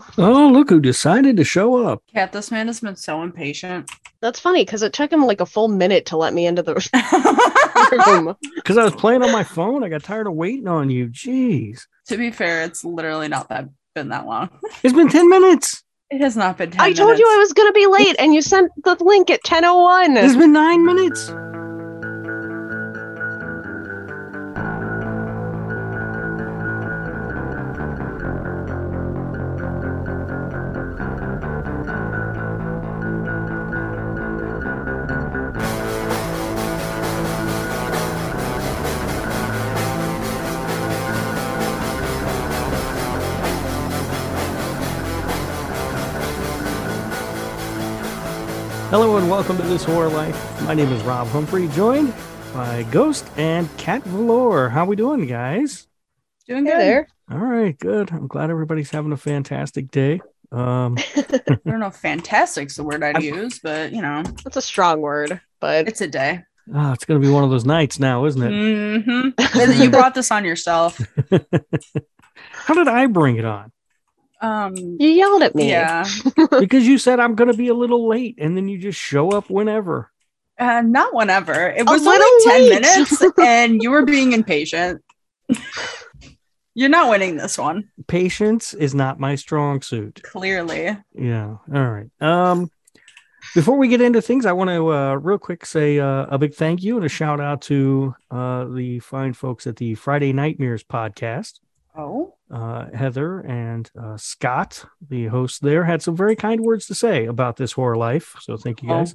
Hello. Oh, look who decided to show up. Cat, this man has been so impatient. That's funny because it took him like a full minute to let me into the room. Because I was playing on my phone. I got tired of waiting on you. Jeez. to be fair, it's literally not that been that long. It's been 10 minutes. It has not been 10 I told you I was gonna be late, and you sent the link at ten oh one. It's been nine minutes. Hello and welcome to This Horror Life. My name is Rob Humphrey, joined by Ghost and Cat Velour. How we doing, guys? Doing Hey good. there. All right, good. I'm glad everybody's having a fantastic day. Um, I don't know if fantastic's the word I'd I'm- use, but you know, That's a strong word, but it's a day. ah, it's going to be one of those nights now, isn't it? hmm you brought this on yourself. How did I bring it on? Um, you yelled at me. yeah, Because you said I'm going to be a little late, and then you just show up whenever. uh, not whenever. It A was little only 10 late. minutes and you were being impatient. You're not winning this one, Patience is not my strong suit. clearly. Yeah. All right. Um, before we get into things, I want to uh, real quick say uh, a big thank you and a shout out to uh, the fine folks at the Friday Nightmares podcast. Oh, Uh, Heather and uh, Scott, the hosts there, had some very kind words to say about this horror life. So thank you guys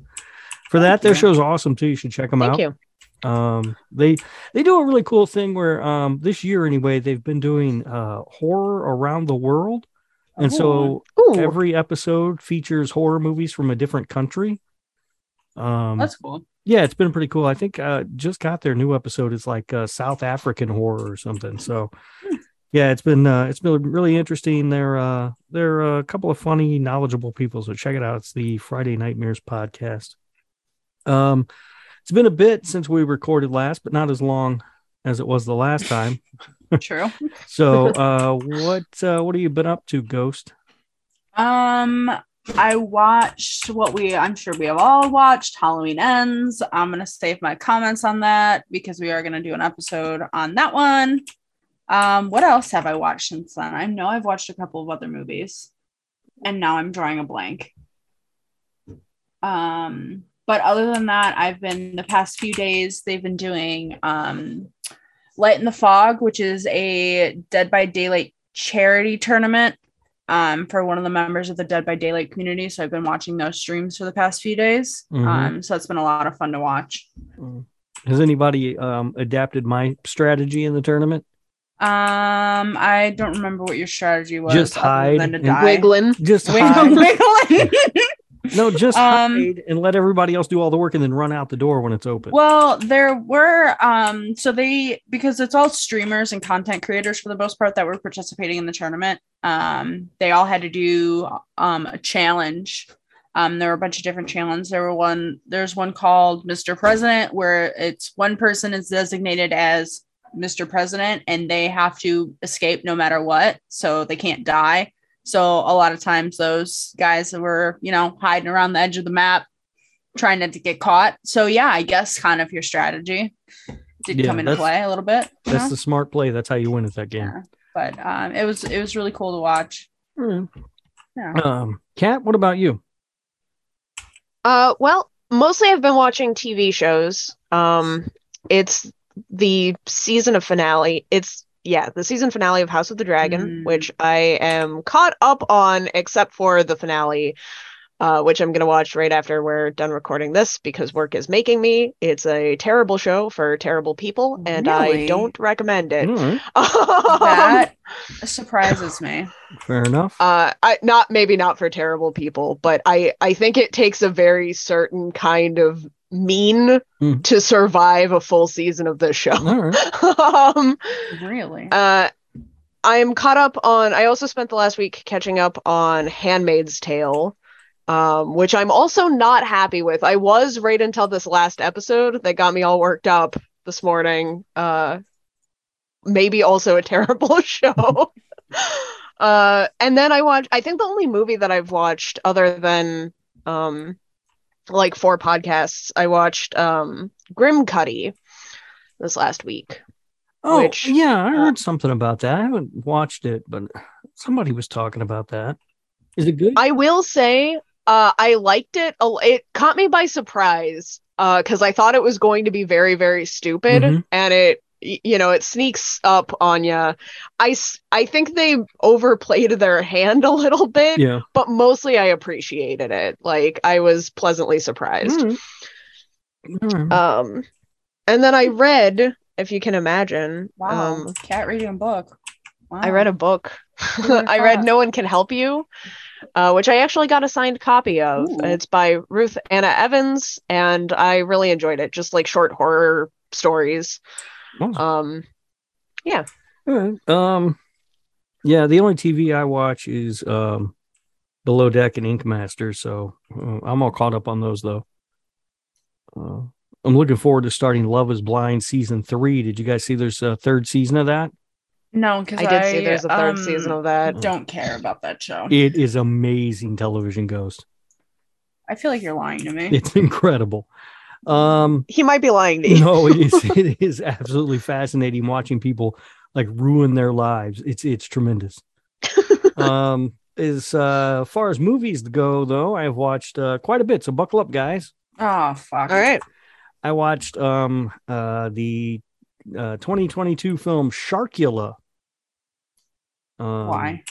for that. thank Their you. show's awesome too. You should check them out. Thank out. you. Um, they they do a really cool thing where um, this year anyway they've been doing uh, horror around the world, and so Ooh, every episode features horror movies from a different country. Um, that's cool. yeah, it's been pretty cool. I think uh, just got their new episode. It's like uh, South African horror or something. So yeah, it's been uh, it's been really interesting. They're uh, they're a couple of funny, knowledgeable people. So check it out. It's the Friday Nightmares podcast. Um, it's been a bit since we recorded last, but not as long as it was the last time. True. So uh, what uh, what have you been up to, Ghost? Um, I watched what we I'm sure we have all watched Halloween Ends. I'm gonna save my comments on that because we are gonna do an episode on that one. Um, what else have I watched since then? I know I've watched a couple of other movies, and now I'm drawing a blank. Um, but other than that, I've been the past few days, they've been doing um Light in the Fog, which is a Dead by Daylight charity tournament um, for one of the members of the Dead by Daylight community. So I've been watching those streams for the past few days. Mhm. Um, so it's been a lot of fun to watch. Has anybody um, adapted my strategy in the tournament? Um, I don't remember what your strategy was. Just other hide than and die. wiggling. Just Wiggle- hide. wiggling. no, just Um, hide and let everybody else do all the work, and then run out the door when it's open. Well, there were um so they because it's all streamers and content creators for the most part that were participating in the tournament. Um they all had to do um a challenge. Um there were a bunch of different challenges. There were one there's one called Mr. President where it's one person is designated as Mr. President and they have to escape no matter what, so they can't die. So a lot of times those guys were, you know, hiding around the edge of the map trying not to get caught. So yeah, I guess kind of your strategy did Yeah, come into play a little bit. That's know? the smart play. That's how you win at that game. Yeah. But um, it was it was really cool to watch. Yeah. Um, Kat, what about you? Uh, well, mostly I've been watching TV shows. Um, it's the season of finale. It's yeah, the season finale of House of the Dragon, Mm. which I am caught up on, except for the finale, uh, which I'm gonna watch right after we're done recording this because work is making me. It's a terrible show for terrible people, and I don't recommend it. All right, That surprises me. fair enough. uh i not maybe not for terrible people but i i think it takes a very certain kind of mean Mhm. to survive a full season of this show all right. um Really. uh i'm caught up on i also spent the last week catching up on handmaid's tale um which i'm also not happy with i was right until this last episode that got me all worked up this morning uh maybe also a terrible show Uh, and then I watched. I think the only movie that I've watched other than um, like four podcasts, I watched um Grimcutty this last week. Oh, Which, yeah, I uh, heard something about that. I haven't watched it, but somebody was talking about that. Is it good? I will say, uh, I liked it. It caught me by surprise, uh, because I thought it was going to be very, very stupid, Mhm. and it, you know, it sneaks up on you. i i think they overplayed their hand a little bit, yeah. but mostly I appreciated it. Like I was pleasantly surprised. All right. All right. Um, and then I read, if you can imagine, Wow. um, Cat reading a book. Wow. I read a book. I read? No One Can Help You, uh, which I actually got a signed copy of. Ooh. It's by Ruth Anna Evans, and I really enjoyed it. Just like short horror stories. Awesome. Um, All right. Um, yeah, the only TV I watch is um, Below Deck and Ink Master, so uh, I'm all caught up on those though. Uh, I'm looking forward to starting Love Is Blind season three. Did you guys see there's a third season of that? No, because I did see there's a third season of that. Don't care about that show. It is amazing television ghost. I feel like you're lying to me. It's incredible. Um, He might be lying to you. no, it is it is absolutely fascinating watching people like ruin their lives. It's it's tremendous. um, as uh, far as movies go, though, I have watched uh, quite a bit. So buckle up, guys. oh fuck. All right. I watched um uh the uh 2022 film Sharkula. Um, Why?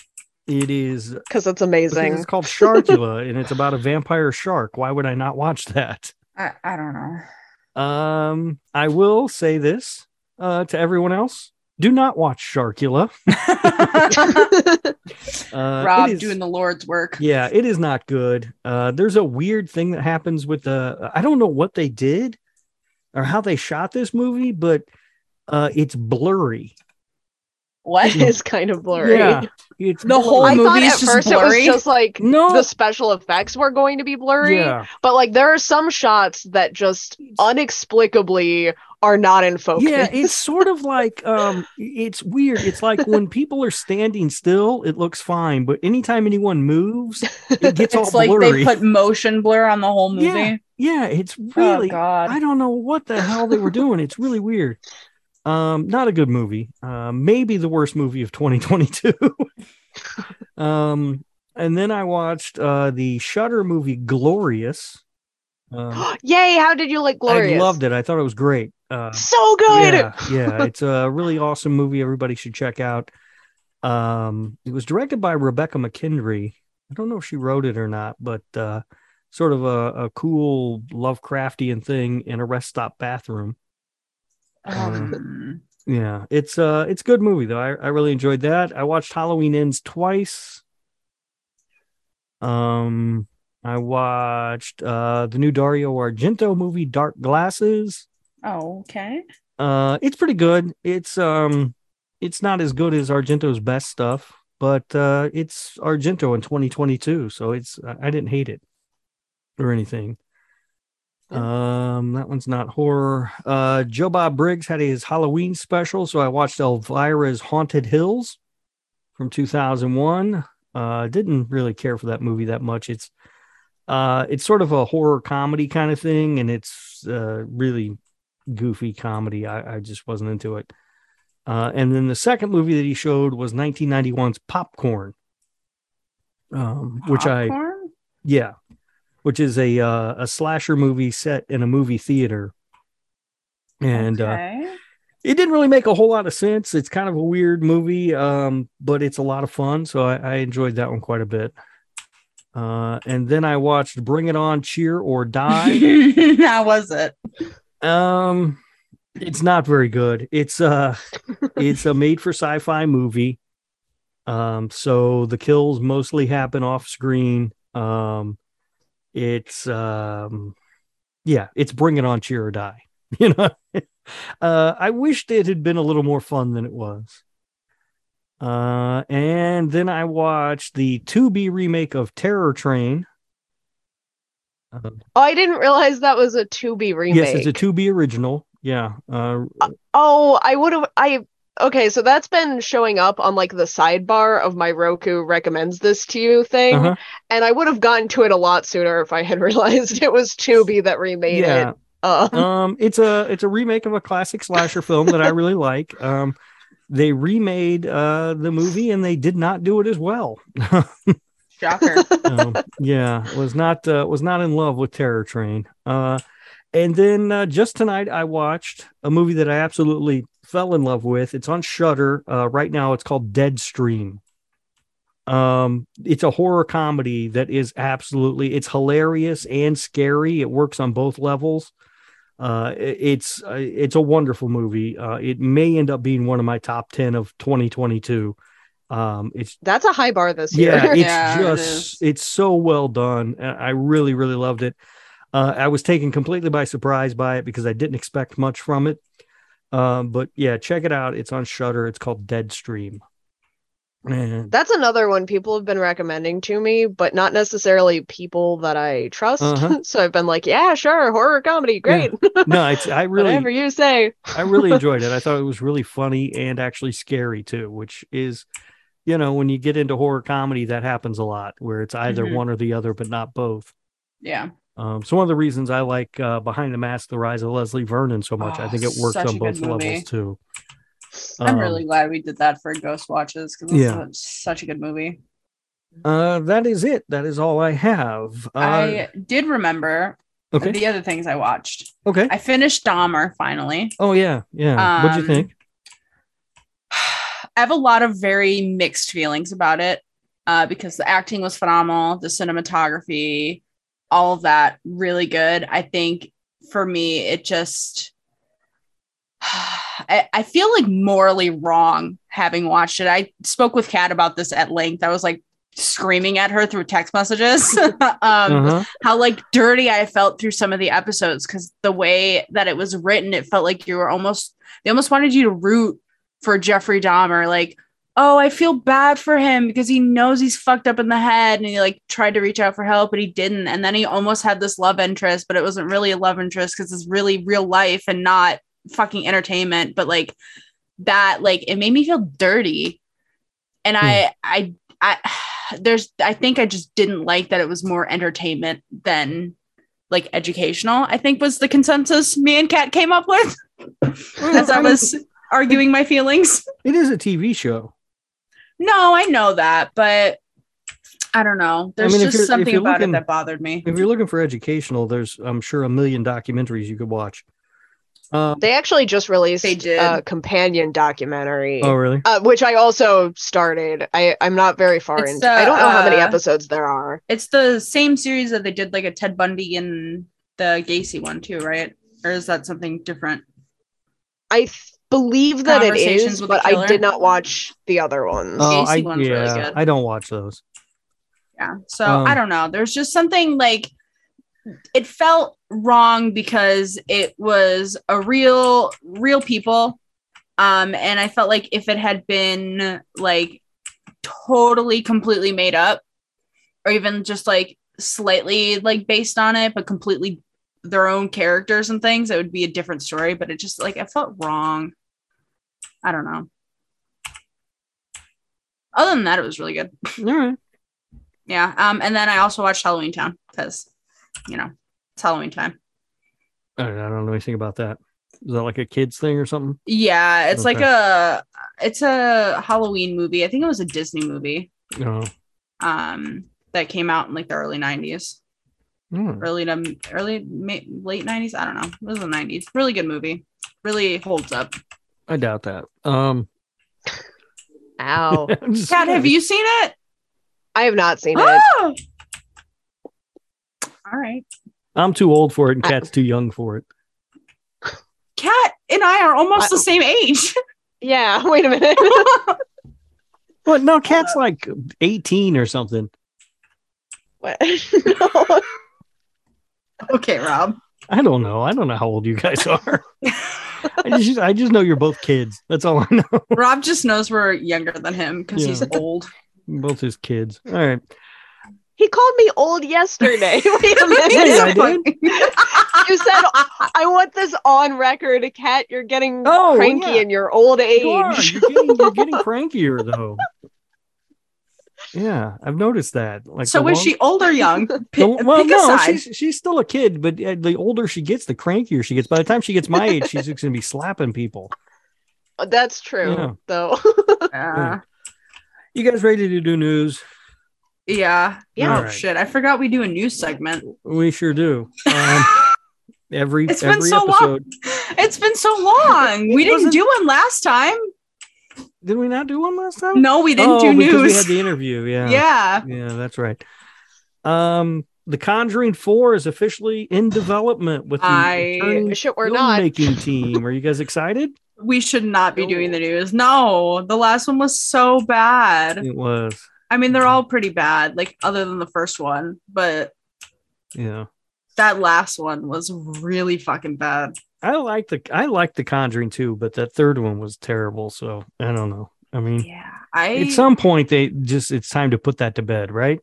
It is Because it's amazing. it's called Sharkula and it's about a vampire shark. Why would I not watch that? I, I don't know. Um, I will say this uh, to everyone else: do not watch Sharkula. Uh, Rob it is- doing the Lord's work. yeah, it is not good. Uh, there's a weird thing that happens with the. I don't know what they did or how they shot this movie, but uh, it's blurry. What is kind of blurry. Yeah, it's The whole I movie thought is at just first blurry? it was just like no. the special effects were going to be blurry. yeah, But like there are some shots that just inexplicably are not in focus. yeah, it's sort of like um, it's weird. It's like when people are standing still, it looks fine, but anytime anyone moves, it gets It's all like blurry. they put motion blur on the whole movie. Yeah, yeah, it's oh really. god. I don't know what the hell they were doing. It's really weird. Um, not a good movie. Uh, maybe the worst movie of 2022. um, and then I watched uh the Shudder movie Glorious. Um, Yay, how did you like Glorious? I loved it. I thought it was great. Uh, So good. yeah, yeah, it's a really awesome movie. Everybody should check out. Um, it was directed by Rebecca McKendry. I don't know if she wrote it or not, but uh, sort of a, a cool Lovecraftian thing in a rest stop bathroom. Um, Yeah, it's uh, it's a good movie though. I, I really enjoyed that. I watched Halloween Ends twice. Um, I watched uh the new Dario Argento movie Dark Glasses. oh, okay. Uh, it's pretty good. It's um, it's not as good as Argento's best stuff, but uh, it's Argento in 2022, so it's I I didn't hate it or anything. Um, that one's not horror. Uh, Joe Bob Briggs had his Halloween special, so I watched Elvira's Haunted Hills from 2001. Uh, didn't really care for that movie that much. It's uh, it's sort of a horror comedy kind of thing, and it's uh really goofy comedy. I, I just wasn't into it. Uh, and then the second movie that he showed was 1991's Popcorn, um, which I yeah, which is a uh, a slasher movie set in a movie theater, and uh, it didn't really make a whole lot of sense. It's kind of a weird movie, um, but it's a lot of fun, so I, I enjoyed that one quite a bit. Uh, and then I watched Bring It On, Cheer or Die. How was it? Um, it's not very good. It's uh, it's a made for Syfy movie. Um, so the kills mostly happen off screen. Um, it's um, yeah, it's Bring It On, Cheer or Die. You know, uh, I wished it had been a little more fun than it was. Uh, and then I watched the Tubi remake of Terror Train. Uh, Oh, I didn't realize that was a Tubi remake. yes, it's a Tubi original. Yeah. Uh, Oh, I would have I okay, so that's been showing up on like the sidebar of my Roku recommends this to you thing, Uh-huh. and I would have gotten to it a lot sooner if I had realized it was Tubi that remade Yeah. it. Um, um it's a it's a remake of a classic slasher film that i really like um they remade uh the movie and they did not do it as well Shocker. um, yeah was not uh, was not in love with terror train uh and then uh, just tonight i watched a movie that i absolutely fell in love with. It's on Shudder uh right now it's called deadstream. Um it's a horror comedy that is absolutely it's hilarious and scary. It works on both levels. Uh it's uh, it's a wonderful movie. Uh it may end up being one of my top 10 of 2022 um it's that's a high bar this year. yeah it's Yeah, just is. it's so well done. Uh, i really really loved it. Uh i was taken completely by surprise by it because i didn't expect much from it um but yeah check it out it's on Shudder it's called deadstream and That's another one people have been recommending to me, but not necessarily people that I trust. Uh-huh. so I've been like, yeah, sure, horror comedy, great. no it's i really Whatever you say. I really enjoyed it. I thought it was really funny and actually scary too, which is, you know, when you get into horror comedy, that happens a lot where it's either Mhm. one or the other, but not both. Yeah. Um, so one of the reasons I like uh, Behind the Mask: The Rise of Leslie Vernon so much, I Oh, think it works on both levels too. I'm Um, really glad we did that for Ghost Watches because Yeah. it's such a good movie. Uh, that is it. That is all I have. Uh, I did remember okay. the other things I watched. Okay. I finished Dahmer finally. oh yeah, yeah. What'd you Um, think? I have a lot of very mixed feelings about it uh, because the acting was phenomenal, the cinematography, all of that really good. I think for me, it just I, I feel like morally wrong having watched it. I spoke with Kat about this at length. I was like screaming at her through text messages. um, Uh-huh. how like dirty I felt through some of the episodes because the way that it was written, it felt like you were almost they almost wanted you to root for Jeffrey Dahmer. Like, oh, I feel bad for him because he knows he's fucked up in the head and he like tried to reach out for help, but he didn't. And then he almost had this love interest, but it wasn't really a love interest because it's really real life and not fucking entertainment. But like that, like it made me feel dirty. And I hmm. I I there's I think I just didn't like that it was more entertainment than like educational. I think was the consensus me and Kat came up with as I was arguing my feelings. It is a TV show. No, I know that, but I don't know. There's mean, just you're- something you're about looking- it that bothered me. If you're looking for educational, there's I'm sure a million documentaries you could watch. Um, They actually just released They did. a companion documentary, oh really? uh, which I also started. I, I'm not very far It's into. the, I don't know how many uh, episodes there are. It's the same series that they did like a Ted Bundy and the Gacy one too, right? Or is that something different? I th- believe that it Conversations is, with a but I did not watch the other ones. Oh, Gacy I, one's really yeah, good. I don't watch those. Yeah. So Um, I don't know. There's just something like it felt wrong because it was a real, real people. Um, and I felt like if it had been like totally completely made up, or even just like slightly like based on it, but completely their own characters and things, it would be a different story. But it just like it felt wrong. I don't know. Other than that, it was really good. All right. Yeah. Um, and then I also watched Halloween Town because, you know, it's Halloween time. I don't, I don't know anything about that. Is that like a kids thing or something? Yeah, it's like a it's a Halloween movie. I think it was a Disney movie. No. Um, that came out in like the early '90s, Hmm. early to early late '90s. I don't know. It was the '90s. Really good movie. Really holds up. I doubt that. Um, Ow. I'm just Kat, have you seen it? I have not seen it. Oh! All right. I'm too old for it, and I- Cat's too young for it. Kat and I are almost I- the same age. Yeah, wait a minute. What? No, Cat's like 18 or something. What? no. Okay, Rob. I don't know. I don't know how old you guys are. I just, I just know you're both kids. That's all I know. Rob just knows we're younger than him because he's old. both his kids. All right. He called me old yesterday. Wait a minute. Yeah, I did. You said I want this on record, Kat. You're getting Oh, cranky yeah. in your old age. You are. You're getting, you're getting crankier though. Yeah, I've noticed that. Like, so the is long- she old or young? the- well, pick no, side. she's she's still a kid, but uh, the older she gets, the crankier she gets. By the time she gets my age, she's just gonna be slapping people. That's true, Yeah. though. Uh, You guys ready to do news? yeah. Yeah. Oh shit! I forgot we do a news segment. We sure do. Um, every It's been every so long. It's been so long. we didn't wasn't- do one last time. Did we not do one last time? No, we didn't oh, do because we had the interview. Yeah. yeah. Yeah, that's right. Um, The Conjuring Four is officially in development with the I returning Wish it were not. team. Are you guys excited? We should not be doing the news. No, the last one was so bad. It was. I mean, they're all pretty bad, like other than the first one, but Yeah. that last one was really fucking bad. I like the I like the Conjuring too, but that third one was terrible. So I don't know. I mean, Yeah, I at some point they just it's time to put that to bed, right?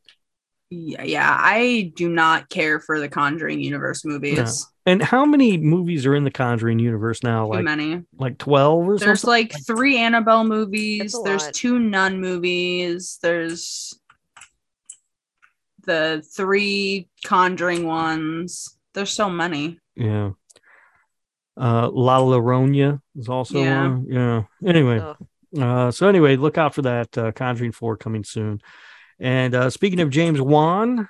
yeah, yeah, I do not care for the Conjuring universe movies. And how many movies are in the Conjuring universe now? Too Like many. like twelve or There's something? like three Annabelle movies. There's lot. two Nun movies. There's the three Conjuring ones. There's so many. yeah. Uh, La Llorona is also Yeah. one. Yeah. Anyway, uh, so anyway, look out for that uh, Conjuring Four coming soon. And uh, speaking of James Wan,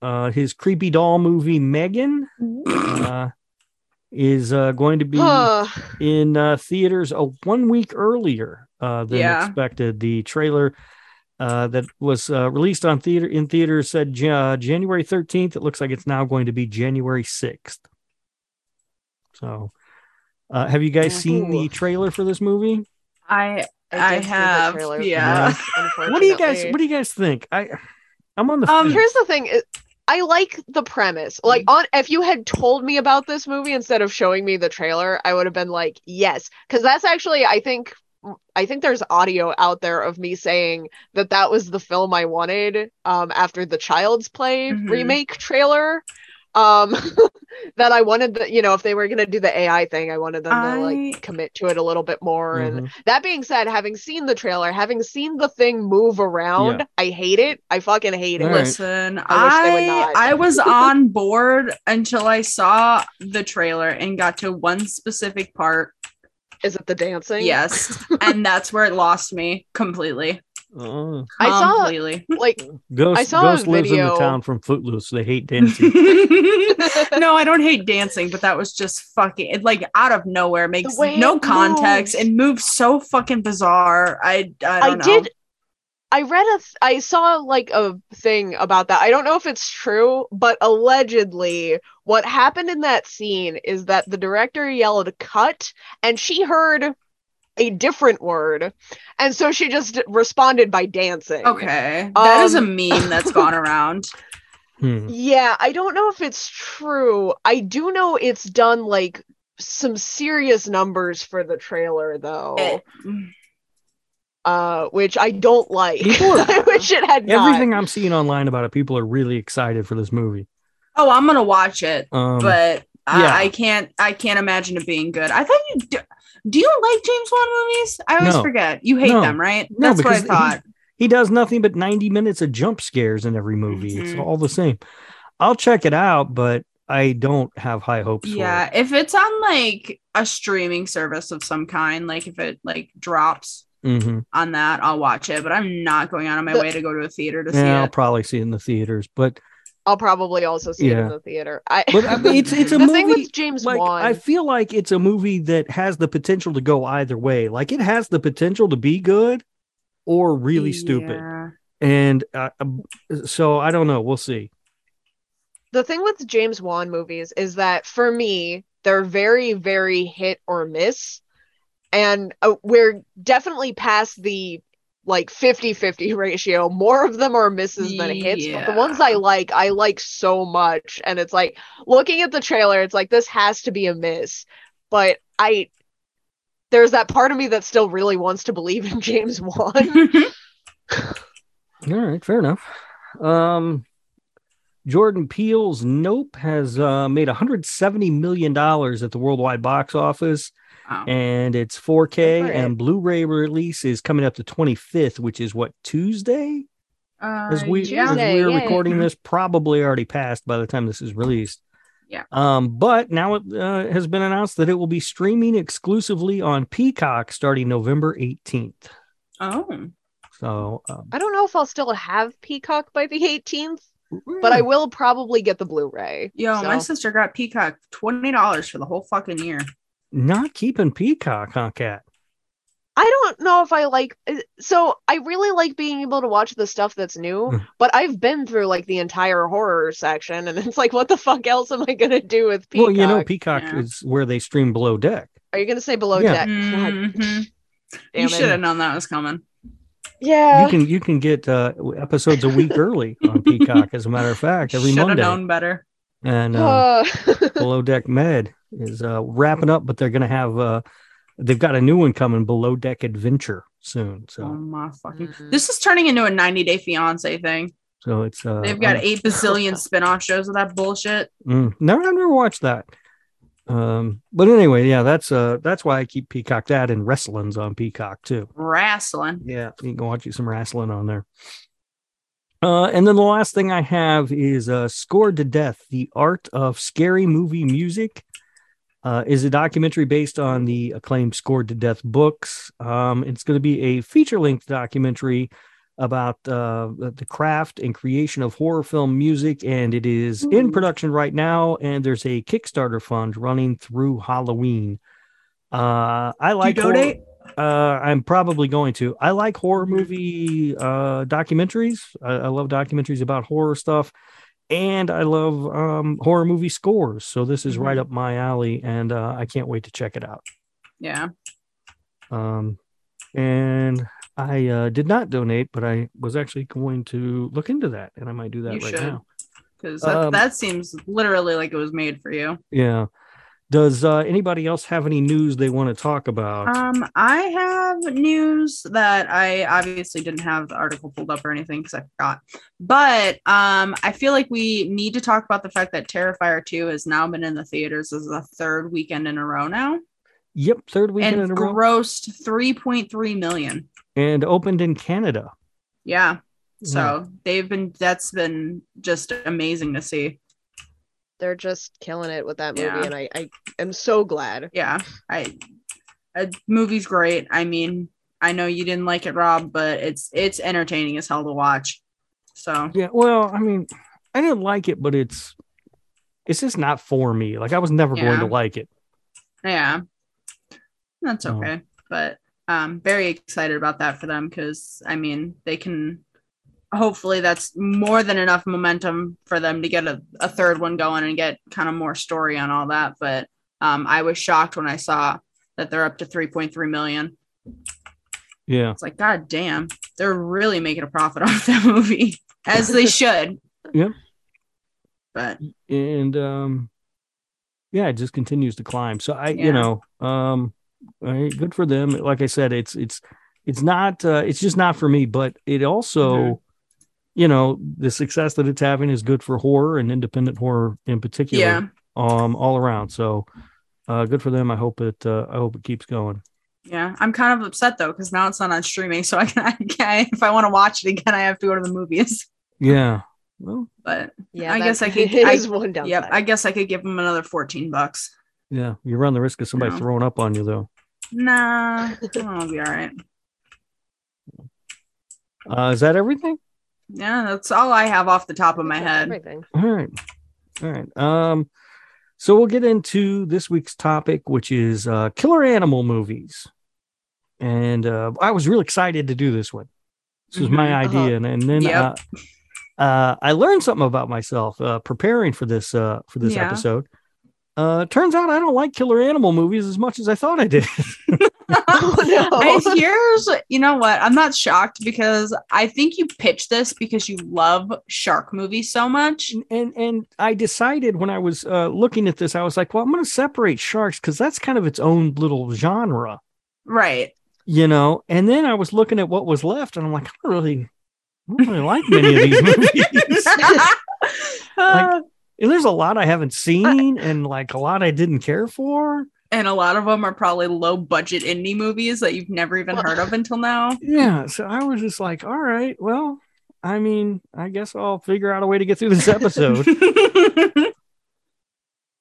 uh, his creepy doll movie Megan uh, is uh, going to be in uh, theaters a one week earlier uh, than Yeah. expected. The trailer uh, that was uh, released on theater in theaters said Ja- January 13th. It looks like it's now going to be January 6th. So, uh, have you guys seen the trailer for this movie? I I, I did the have, trailer yeah. What do you guys. What do you guys think? I I'm on the Um, fence. Here's the thing. it- I like the premise. Like on if you had told me about this movie instead of showing me the trailer, I would have been like, "Yes." Cuz that's actually I think I think there's audio out there of me saying that that was the film I wanted um after the Child's Play Mhm. remake trailer. Um that I wanted the, you know, if they were going to do the AI thing, I wanted them to like commit to it a little bit more and Mhm. that being said, having seen the trailer, having seen the thing move around, Yeah. I hate it. I fucking hate it. All right. Listen, I wish they would I not. I was on board until I saw the trailer and got to one specific part. Is it the dancing? Yes, and that's where it lost me completely. Oh. I saw- completely. Like Ghost, I saw a Ghost lives in the town from Footloose. They hate dancing. no, I don't hate dancing, but that was just fucking it, like out of nowhere makes no it context moves. and moves so fucking bizarre. I I, I don't know. did I read a th- I saw like a thing about that. I don't know if it's true, but allegedly what happened in that scene is that the director yelled cut and she heard a different word. And so she just responded by dancing. Okay, that is a Um, meme that's gone around. Hmm. Yeah, I don't know if it's true. I do know it's done like some serious numbers for the trailer though. Eh, uh, which I don't like. I wish it had not. Everything I'm seeing online about it, people are really excited for this movie. Oh, I'm gonna watch it, Um, but yeah. I, I can't. I can't imagine it being good. I thought you. Do, do you like James Wan movies? I always No. forget. You hate No. them, right? No, That's what I because he- thought. he does nothing but 90 minutes of jump scares in every movie. It's Mhm. all the same. I'll check it out, but I don't have high hopes Yeah, for it. if it's on like a streaming service of some kind, like if it like drops hmm on that, I'll watch it. But I'm not going out of my way to go to a theater to see it. I'll probably see it in the theaters, but I'll probably also see it in the theater. I, but I mean, it's it's a the movie. thing with James like Wan. I feel like it's a movie that has the potential to go either way. Like it has the potential to be good or really stupid. And uh, um, so I don't know. We'll see. the thing with James Wan movies is that for me, they're very, very hit or miss. And uh, we're definitely past the like 50 50 ratio. More of them are misses than hits. But the ones I like, I like so much. And it's like looking at the trailer, it's like this has to be a miss. But I, there's that part of me that still really wants to believe in James Wan. All right, fair enough. Um, Jordan Peele's Nope has uh, made 170 million dollars at the worldwide box office, Wow. and its 4K Good for it. and Blu-ray release is coming up the 25th, which is what Tuesday. Uh, As we yeah. as Tuesday, we're yay. recording this, probably already passed by the time this is released. Yeah. Um, but now it uh, has been announced that it will be streaming exclusively on Peacock starting November 18th. Oh, So, um, I don't know if I'll still have Peacock by the 18th, but I will probably get the Blu-ray. yo, my sister got Peacock twenty dollars for the whole fucking year. Not keeping Peacock, huh, Cat? I don't know if I like uh, so I really like being able to watch the stuff that's new, Mm. but I've been through like the entire horror section and it's like what the fuck else am I gonna do with Peacock? Well, you know, Peacock Yeah. is where they stream Below Deck. Are you gonna say below Yeah. deck? God Mhm. You should have known that was coming. Yeah. You can you can get uh, episodes a week early on Peacock. As a matter of fact, every Should have Monday. known better. And Uh, Below Deck Med is uh, wrapping up, but they're going to have uh, they've got a new one coming, Below Deck Adventure, soon. Oh So my fucking! Mm. This is turning into a 90 Day Fiance thing. so it's uh, They've got uh, eight bazillion spin-off shows of that bullshit. mm, no, I've never watched that. Um, but anyway, yeah, that's uh, that's why I keep Peacock. That and wrestling's on Peacock too. Wrestling. Yeah, you can watch you some wrestling on there. Uh, and then the last thing I have is uh, Scored to Death The Art of Scary Movie Music. Uh, is a documentary based on the acclaimed Scored to Death books. Um, it's going to be a feature length documentary about uh, the craft and creation of horror film music, and it is in production right now. And there's a Kickstarter fund running through Halloween. Uh, I like horror- donate? uh, I'm probably going to. I like horror movie uh, documentaries. I, I love documentaries about horror stuff, and I love um, horror movie scores. So this is right Mhm. up my alley, and uh, I can't wait to check it out. Yeah. Um, and I uh, did not donate, but I was actually going to look into that, and I might do that You right should. now. Because that, Um, that seems literally like it was made for you. Yeah. Does uh, anybody else have any news they want to talk about? Um, I have news that I obviously didn't have the article pulled up or anything because I forgot. But um, I feel like we need to talk about the fact that Terrifier 2 has now been in the theaters as the third weekend in a row now yep, third weekend and in a row, grossed 3.3 million. and opened in Canada. Yeah. So they've been that's been just amazing to see. They're just killing it with that movie, Yeah. and I, I am so glad. Yeah. I a movie's great. I mean, I know you didn't like it, Rob, but it's it's entertaining as hell to watch. So Yeah, well, I mean, I didn't like it, but it's it's just not for me. Like I was never going to like it. yeah. That's Oh. okay. But um very excited about that for them because I mean they can hopefully that's more than enough momentum for them to get a, a third one going and get kind of more story on all that. But um I was shocked when I saw that they're up to 3.3 million. Yeah. It's like, God damn, they're really making a profit off that movie, as they should. Yep. But And um yeah, it just continues to climb. So I, Yeah. you know, um I, good for them. Like I said, it's it's it's not uh, it's just not for me, but it also Mhm. You know, the success that it's having is good for horror and independent horror in particular. yeah, Um all around. So uh good for them. I hope it uh, I hope it keeps going. yeah. I'm kind of upset though because now it's not on streaming, so I can, I can if I want to watch it again, I have to go to the movies. Yeah. Well, But Yeah, I guess I could- I- one downside. yep, I guess I could give them another 14 bucks. yeah, you run the risk of somebody No. throwing up on you though. Nah, I'll be all right. Uh, is that everything? Yeah, that's all I have off the top of my head. Everything. All right. All right. Um, so we'll get into this week's topic, which is uh, killer animal movies. And uh, I was real excited to do this one. This was my Mhm. idea, Uh-huh. and, and then Yep. uh, uh, I learned something about myself uh, preparing for this uh, for this Yeah. episode. Uh, turns out I don't like killer animal movies as much as I thought I did. Oh no. I, here's, you know what? I'm not shocked because I think you pitched this because you love shark movies so much. and and I decided when I was uh, looking at this, I was like, well, I'm going to separate sharks because that's kind of its own little genre. Right. you know and then i was looking at what was left and i'm like i don't really I don't really like many of these movies Like- and there's a lot I haven't seen, and like a lot I didn't care for. And a lot of them are probably low budget indie movies that you've never even heard of until now. Yeah, so I was just like, all right, well, I mean, I guess I'll figure out a way to get through this episode.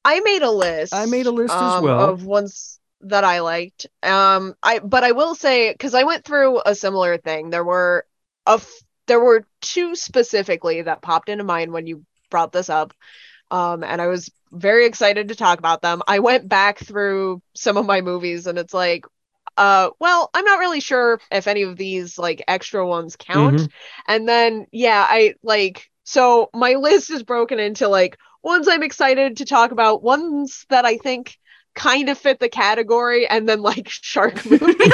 I made a list. I made a list as um, well. of ones that I liked. Um, I but I will say because I went through a similar thing. There were a f- there were two specifically that popped into mind when you brought this up. Um, and I was very excited to talk about them. I went back through some of my movies, and it's like, uh, well, I'm not really sure if any of these like extra ones count. Mhm. And then yeah, I like so my list is broken into like ones I'm excited to talk about, ones that I think kind of fit the category, and then like shark movies.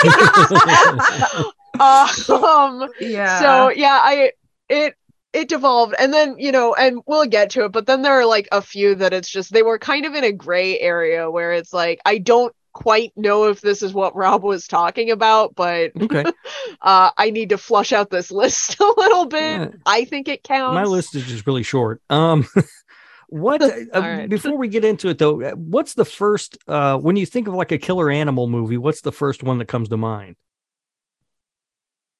um yeah. so yeah, I it it devolved and then you know and we'll get to it but then there are like a few that it's just they were kind of in a gray area where it's like I don't quite know if this is what Rob was talking about but Okay, uh I need to flush out this list a little bit. Yeah. I think it counts. my list is just really short. Um, what uh, right. before we get into it though, uh, what's the first uh when you think of like a killer animal movie? What's the first one that comes to mind?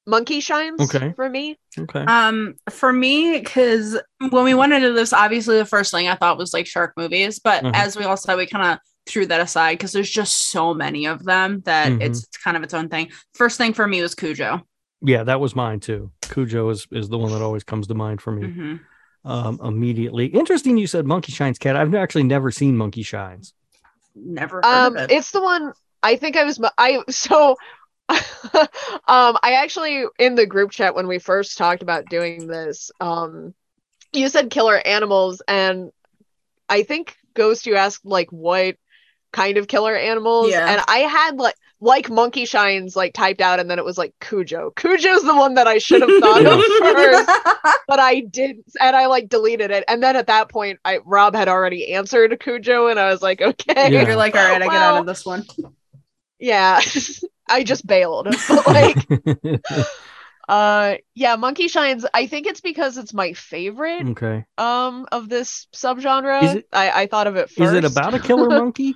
Monkey Shines Okay. for me. Okay, Um, for me, because when we went into this, obviously the first thing I thought was like shark movies, but Mhm. as we all said, we kind of threw that aside because there's just so many of them that Mhm. it's kind of its own thing. First thing for me was Cujo. yeah, that was mine too. Cujo is is the one that always comes to mind for me. hmm um immediately. Interesting you said Monkey Shines Cat. I've actually never seen Monkey Shines. Never heard Um, of it. it's the one I think I was. I so. um, I actually in the group chat when we first talked about doing this, um, you said killer animals, and I think Ghost you asked like what kind of killer animals, Yeah. and I had like like Monkey Shines like typed out, and then it was like Cujo. Cujo's the one that I should have thought of first, but I didn't, and I like deleted it, and then at that point, I Rob had already answered Cujo, and I was like, okay, Yeah. You're like, all right, I get out of this one. yeah i just bailed but like uh yeah monkey shines i think it's because it's my favorite okay. um of this subgenre Is it- i i thought of it Is first Is it about a killer monkey?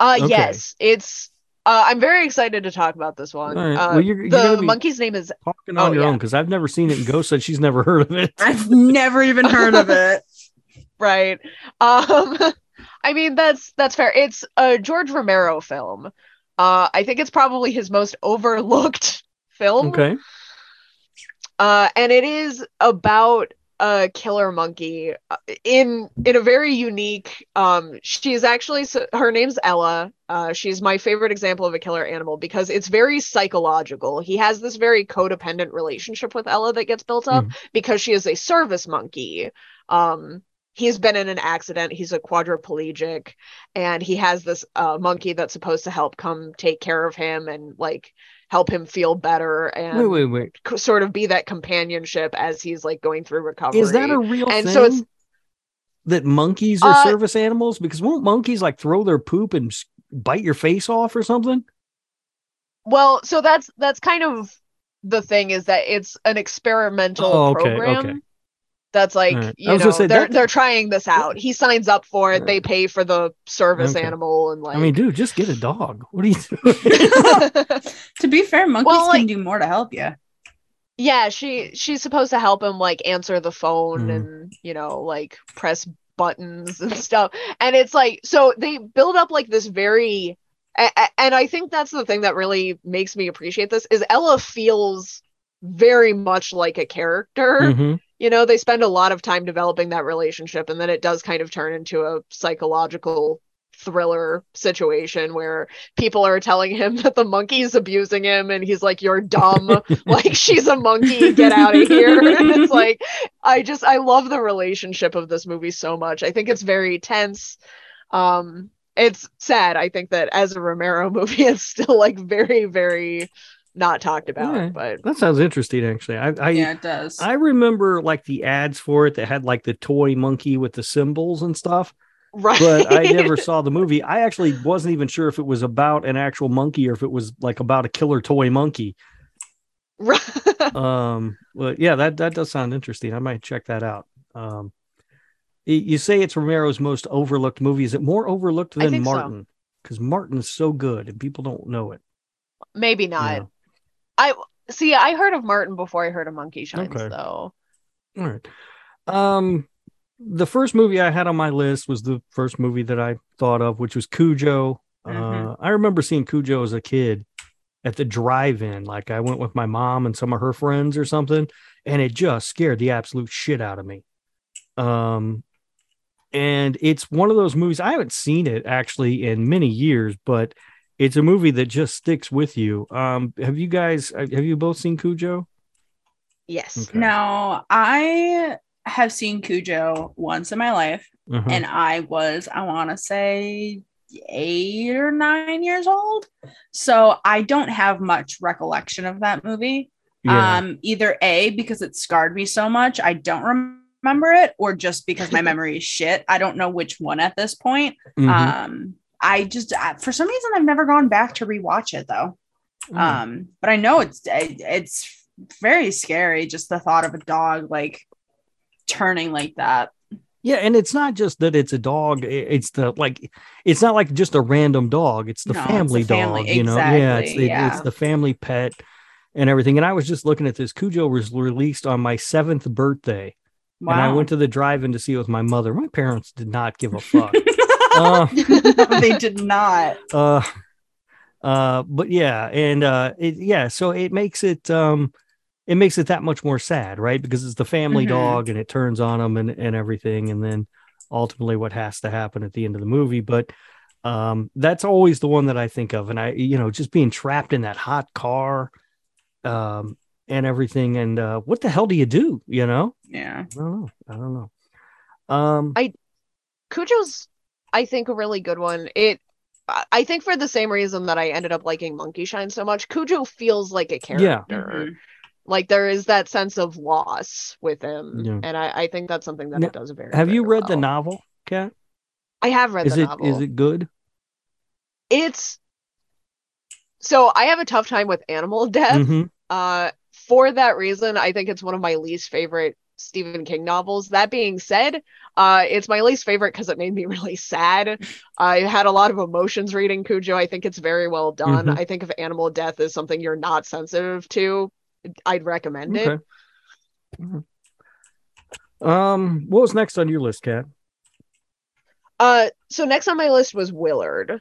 uh okay. yes it's uh i'm very excited to talk about this one All right. uh Well, you're- you're the be- monkey's name is Talking on Oh, your yeah. own because I've never seen it and Ghost said she's never heard of it. I've never even heard of it. right um i mean that's that's fair it's a george romero film uh i think it's probably his most overlooked film Okay. uh, and it is about a killer monkey uh, in in a very unique. Um, she is actually her name's Ella. Uh, she's my favorite example of a killer animal because it's very psychological. He has this very codependent relationship with Ella that gets built up because she is a service monkey. Um, he's been in an accident. He's a quadriplegic, and he has this uh, monkey that's supposed to help come take care of him and like help him feel better and Wait, wait, wait. co- sort of be that companionship as he's like going through recovery. Is that a real And thing? so it's- that monkeys are Uh, service animals because won't monkeys like throw their poop and bite your face off or something? well, so that's that's kind of the thing is that it's an experimental Oh, okay, program. okay. That's like Alright. I you know say, they're that- they're trying this out. He signs up for it. They pay for the service Okay. animal and like. I mean, dude, just get a dog. What are you doing? To be fair, monkeys Well, can do more to help you. yeah, she she's supposed to help him like answer the phone Mhm. and you know like press buttons and stuff. And it's like so they build up like this very a- a- and I think that's the thing that really makes me appreciate this is Ella feels very much like a character. Mhm. You know, they spend a lot of time developing that relationship and then it does kind of turn into a psychological thriller situation where people are telling him that the monkey's abusing him and he's like you're dumb. Like she's a monkey. Get out of here. And it's like i just i love the relationship of this movie so much. I think it's very tense. Um it's sad i think that as a romero movie it's still like very very not talked about Yeah. but That sounds interesting, actually. I, I, yeah, it does. I remember like the ads for it that had like the toy monkey with the cymbals and stuff, right but I never saw the movie. I actually wasn't even sure if it was about an actual monkey or if it was like about a killer toy monkey. Right. Um, but yeah, that that does sound interesting. I might check that out. Um, you say it's Romero's most overlooked movie. Is it more overlooked than. Martin? Because Martin is so good and people don't know it. Maybe not. Yeah. I see. I heard of Martin before I heard of Monkey Shines, Okay. though. All right. Um, the first movie I had on my list was the first movie that I thought of, which was Cujo. Uh, Mhm. I remember seeing Cujo as a kid at the drive-in. Like I went with my mom and some of her friends or something, and it just scared the absolute shit out of me. Um, and it's one of those movies I haven't seen it actually in many years, but it's a movie that just sticks with you. Um, have you guys? Have you both seen Cujo? Yes. Okay. Now, I have seen Cujo once in my life, Uh-huh. and I was, I want to say, eight or nine years old. So I don't have much recollection of that movie. Yeah. Um, either A, because it scarred me so much, I don't remember it, or just because my memory is shit. I don't know which one at this point. Mhm. Um, I just, I, for some reason, I've never gone back to rewatch it though. Mm. Um, but I know it's it, it's very scary. Just the thought of a dog like turning like that. Yeah, and it's not just that it's a dog. It's the like, it's not like just a random dog. It's the No, it's family family- dog. You know, yeah, it's the, yeah. it's the family pet and everything. And I was just looking at this. Cujo was released on my seventh birthday, Wow. and I went to the drive-in to see it with my mother. My parents did not give a fuck. uh, they did not. uh, uh, but yeah, and uh, it, yeah, so it makes it um, it makes it that much more sad, right? Because it's the family Mhm. dog, and it turns on them and and everything, and then ultimately what has to happen at the end of the movie. But um, that's always the one that I think of, and I, you know, just being trapped in that hot car, um, and everything, and uh, what the hell do you do? You know, Yeah. I don't know, I don't know. Um, I- Cujo's, I think, a really good one. It, I- I think, for the same reason that I ended up liking Monkey Shine so much, Cujo feels like a Yeah. character. Mhm. Like there is that sense of loss with him, Yeah. and I, I think that's something that Now, it does very. Well. Have you very read the novel, Kat? I have read Is the it novel. is it good? It's so I have a tough time with animal death. Mhm. Uh, for that reason, I think it's one of my least favorite Stephen King novels. That being said, uh, it's my least favorite because it made me really sad. I had a lot of emotions reading Cujo. I think it's very well done. Mhm. I think if animal death is something you're not sensitive to, I'd recommend it. Okay. Mhm. Um, what was next on your list, Kat? Uh, so next on my list was Willard.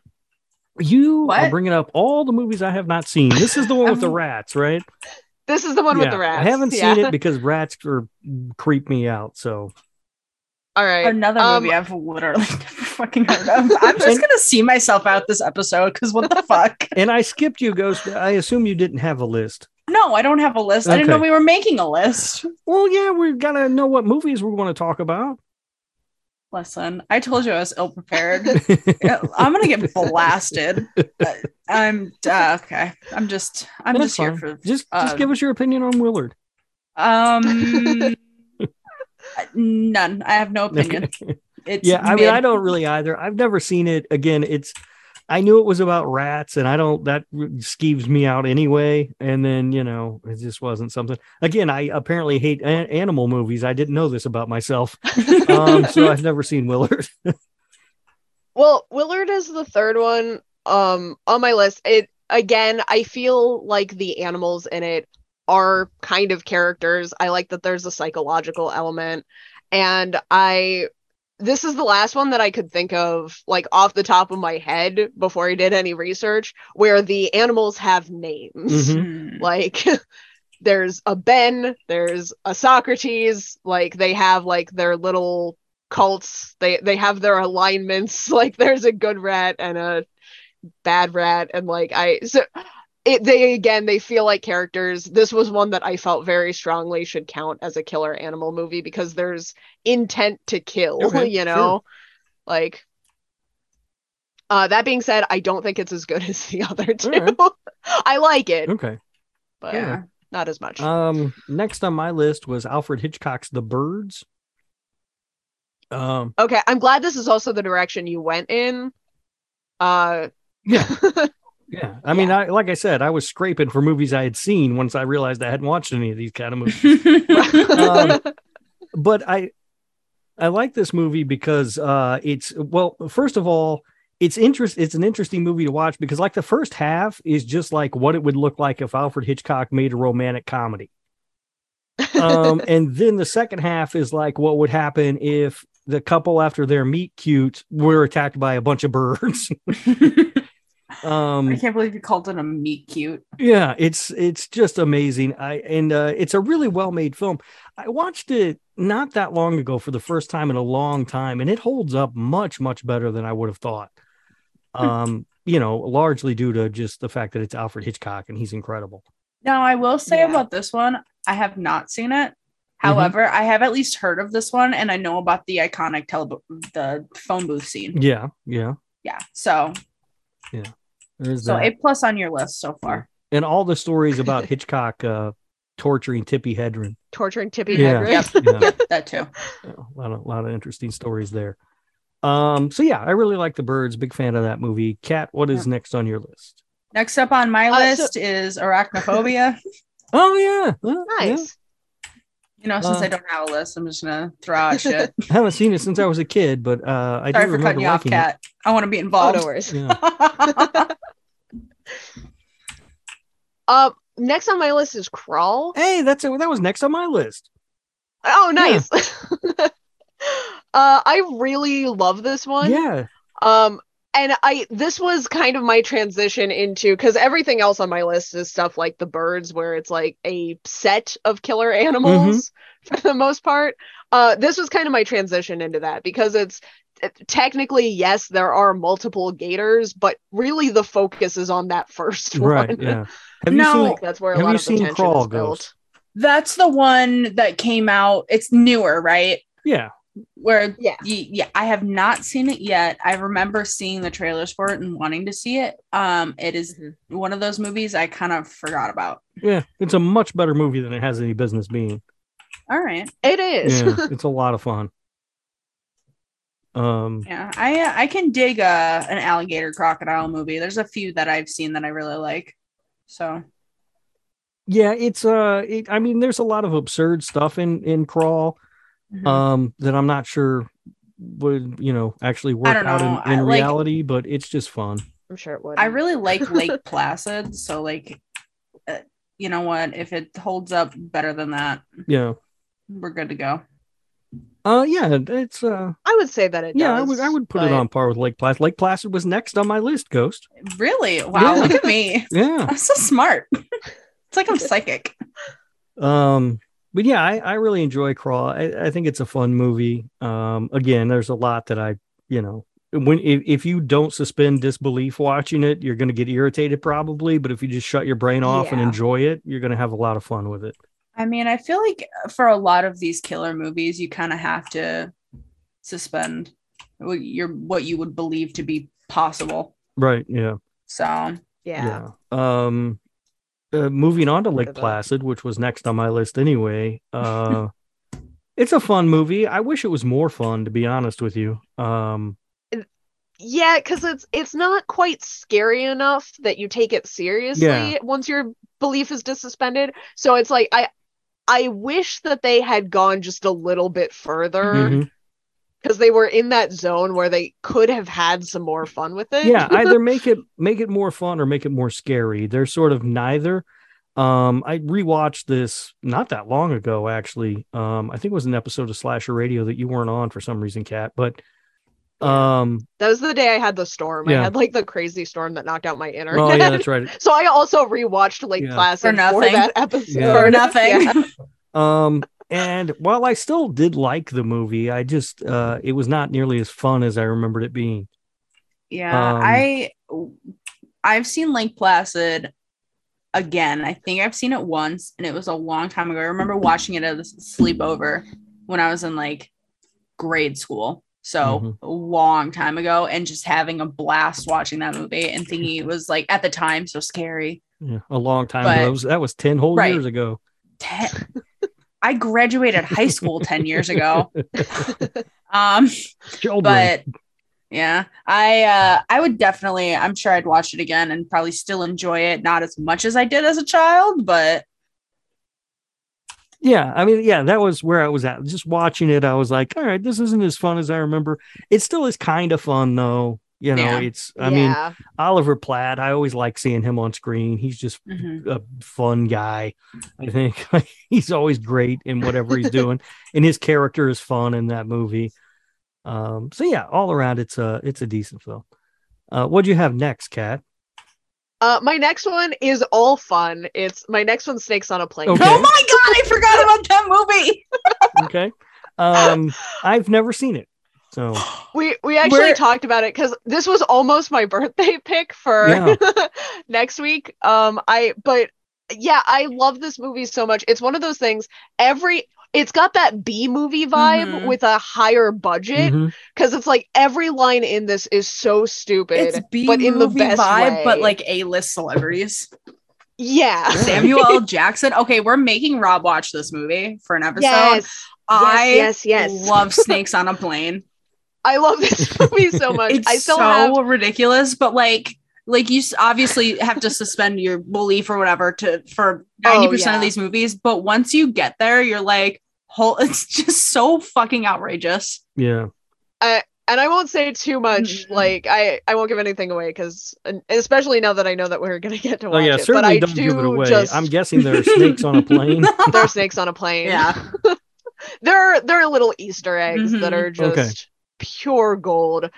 You are bringing up all the movies I have not seen. This is the one with the Um, rats, right? This is the one with the rats. I haven't Yeah. seen it because rats are creep me out. So All right. Another Um, movie I've literally never fucking heard of. I'm just gonna see myself out this episode because what the fuck? and I skipped you, Ghost. I assume you didn't have a list. No, I don't have a list. I didn't know we were making a list. Well, yeah, we gotta know what movies we want to talk about. Listen, I told you I was ill prepared. I'm gonna get blasted. I'm uh, okay. I'm just I'm That's just here for Just just give us your opinion on Willard. um none. I have no opinion. It's yeah, I mean. I don't really either. I've never seen it. Again, it's I knew it was about rats, and I don't that skeeves me out anyway. And then you know, it just wasn't something. Again, I apparently hate animal movies. I didn't know this about myself, um, so I've never seen Willard. Well, Willard is the third one um on my list. It again, I feel like the animals in it are kind of characters. I like that there's a psychological element and I this is the last one that I could think of like off the top of my head before I did any research where the animals have names. Mhm. Hmm. Like there's a Ben, there's a Socrates, like they have like their little cults. They they have their alignments. Like there's a good rat and a bad rat and like I so it they again they feel like characters. This was one that I felt very strongly should count as a killer animal movie because there's intent to kill, Okay, you sure. know? Like uh that being said, I don't think it's as good as the other two. right. I like it, okay. but yeah. not as much. Um, next on my list was Alfred Hitchcock's The Birds. Um, Okay, I'm glad this is also the direction you went in. Uh yeah, yeah. I mean, I like I said, I was scraping for movies I had seen once I realized I hadn't watched any of these kind of movies. Um, but I I like this movie because uh, it's well, first of all, it's interest. It's an interesting movie to watch because like the first half is just like what it would look like if Alfred Hitchcock made a romantic comedy. um, and then the second half is like what would happen if the couple after their meet cute were attacked by a bunch of birds. Um, I can't believe you called it a meat cute. yeah, it's it's just amazing. I and uh, it's a really well made film. I watched it not that long ago for the first time in a long time, and it holds up much much better than I would have thought. Um, you know, largely due to just the fact that it's Alfred Hitchcock and he's incredible. Now, I will say Yeah. about this one, I have not seen it. Mm-hmm. However, I have at least heard of this one, and I know about the iconic tele- the phone booth scene. Yeah, yeah. Yeah, so There's so that. a plus on your list so far. and all the stories about Hitchcock uh, torturing Tippi Hedren. Torturing Tippi Yeah. Hedren. Yep. Yeah. That too. a lot of lot of interesting stories there. Um, so yeah, I really like the birds. Big fan of that movie. Kat, what is next on your list? Next up on my Uh, so- list is arachnophobia. Oh yeah, Well, yeah. Nice. You know, since Uh, I don't have a list, I'm just gonna throw out shit. I haven't seen it since I was a kid, but uh, I Sorry do for remember cutting you off, Kat. I want to be Oh, involved. no worries. it. Yeah. Uh, next on my list is Crawl. Hey, that's it. That was next on my list. Oh, nice. uh, I really love this one. Yeah, Um, and I this was kind of my transition into because everything else on my list is stuff like the birds, where it's like a set of killer animals for the most part. Uh, this was kind of my transition into that because it's technically yes, there are multiple gators, but really the focus is on that first right. one. Yeah. Have No. you seen? Like, that's where a Have lot you of the seen tension Crawl, is built. That's the one that came out. It's newer, right? Yeah. Where Yeah. y- yeah, I have not seen it yet. I remember seeing the trailers for it and wanting to see it. Um, it is Mhm. one of those movies I kind of forgot about. Yeah. It's a much better movie than it has any business being. All right, It is. Yeah, it's a lot of fun. Um, yeah, I uh, I can dig a an alligator crocodile movie. There's a few that I've seen that I really like. So yeah, it's uh, it, I mean, there's a lot of absurd stuff in in Crawl. Mhm. um that i'm not sure would you know actually work out know. in, in I, like- reality but it's just fun I'm sure it would. I really like Lake Placid. So like, uh, you know what? If it holds up better than that, yeah we're good to go. uh yeah it's uh I would say that it yeah i would i would put it on par with lake placid lake placid was next on my list ghost Really? Wow! Yeah. Look at me. yeah I'm so smart. it's like I'm psychic. um but yeah i i really enjoy crawl I, I think it's a fun movie um again there's a lot that i you know when if, if you don't suspend disbelief watching it you're going to get irritated probably but if you just shut your brain off and enjoy it you're going to have a lot of fun with it I mean, I feel like for a lot of these killer movies, you kind of have to suspend what your what you would believe to be possible. right yeah So yeah. Yeah. Um, uh, moving on to Lake. Placid, which was next on my list anyway. Uh, it's a fun movie. I wish it was more fun, to be honest with you. Um, Yeah, because it's it's not quite scary enough that you take it seriously Yeah. once your belief is dissuspended. So it's like I I wish that they had gone just a little bit further mhm. Because they were in that zone where they could have had some more fun with it. yeah, either make it make it more fun or make it more scary. They're sort of neither. Um, I rewatched this not that long ago, actually. Um, I think it was an episode of Slasher Radio that you weren't on for some reason, Cat. But um, That was the day I had the storm. Yeah. I had like the crazy storm that knocked out my internet. oh yeah, that's right. so I also rewatched Lake Yeah. Placid For for, that episode. Yeah. for nothing. Yeah. Um, and while I still did like the movie, I just uh, it was not nearly as fun as I remembered it being. Yeah, Um, I I've seen Lake Placid again. I think I've seen it once, and it was a long time ago. I remember watching it at a sleepover when I was in like grade school. So Mhm. a long time ago, and just having a blast watching that movie and thinking it was like at the time so scary. Yeah, a long time But- ago. That was, that was ten whole Right. years ago. Ten- I graduated high school 10 years ago. Um, Children. but yeah i uh i would definitely i'm sure i'd watch it again and probably still enjoy it not as much as i did as a child but Yeah, I mean, yeah, that was where I was at. Just watching it, I was like, all right, this isn't as fun as I remember. It still is kind of fun though. You know, Yeah. it's I mean. Oliver Platt, I always like seeing him on screen. He's just Mhm. a fun guy. I think he's always great in whatever he's doing, and his character is fun in that movie. Um, so yeah, all around, it's a it's a decent film. Uh, what do you have next, Kat? Uh, my next one is all fun. It's my next one, Snakes on a Plane. Okay. Oh my god, I forgot about that movie. Okay, um, I've never seen it, so We we actually We're- talked about it because this was almost my birthday pick for Yeah. next week. Um, I but yeah, I love this movie so much. It's one of those things. Every it's got that B movie vibe Mhm. with a higher budget because it's like every line in this is so stupid. It's B but in the movie best vibe, but like A list celebrities. yeah. Samuel L. Jackson. Okay, we're making Rob watch this movie for an episode. Yes. I yes, yes, yes. love Snakes on a Plane. I love this movie so much. It's I still so have ridiculous, but like like you obviously have to suspend your belief or whatever to for Oh, 90% yeah. of these movies, but once you get there, you're like whole it's just so fucking outrageous. yeah, and I won't say too much. Like I, I won't give anything away because, especially now that I know that we're gonna get to oh watch yeah, it. But certainly I don't do give it away. just I'm guessing there are snakes on a plane. there are snakes on a plane. Yeah. there are there are little Easter eggs that Mhm. are just Okay. Pure gold.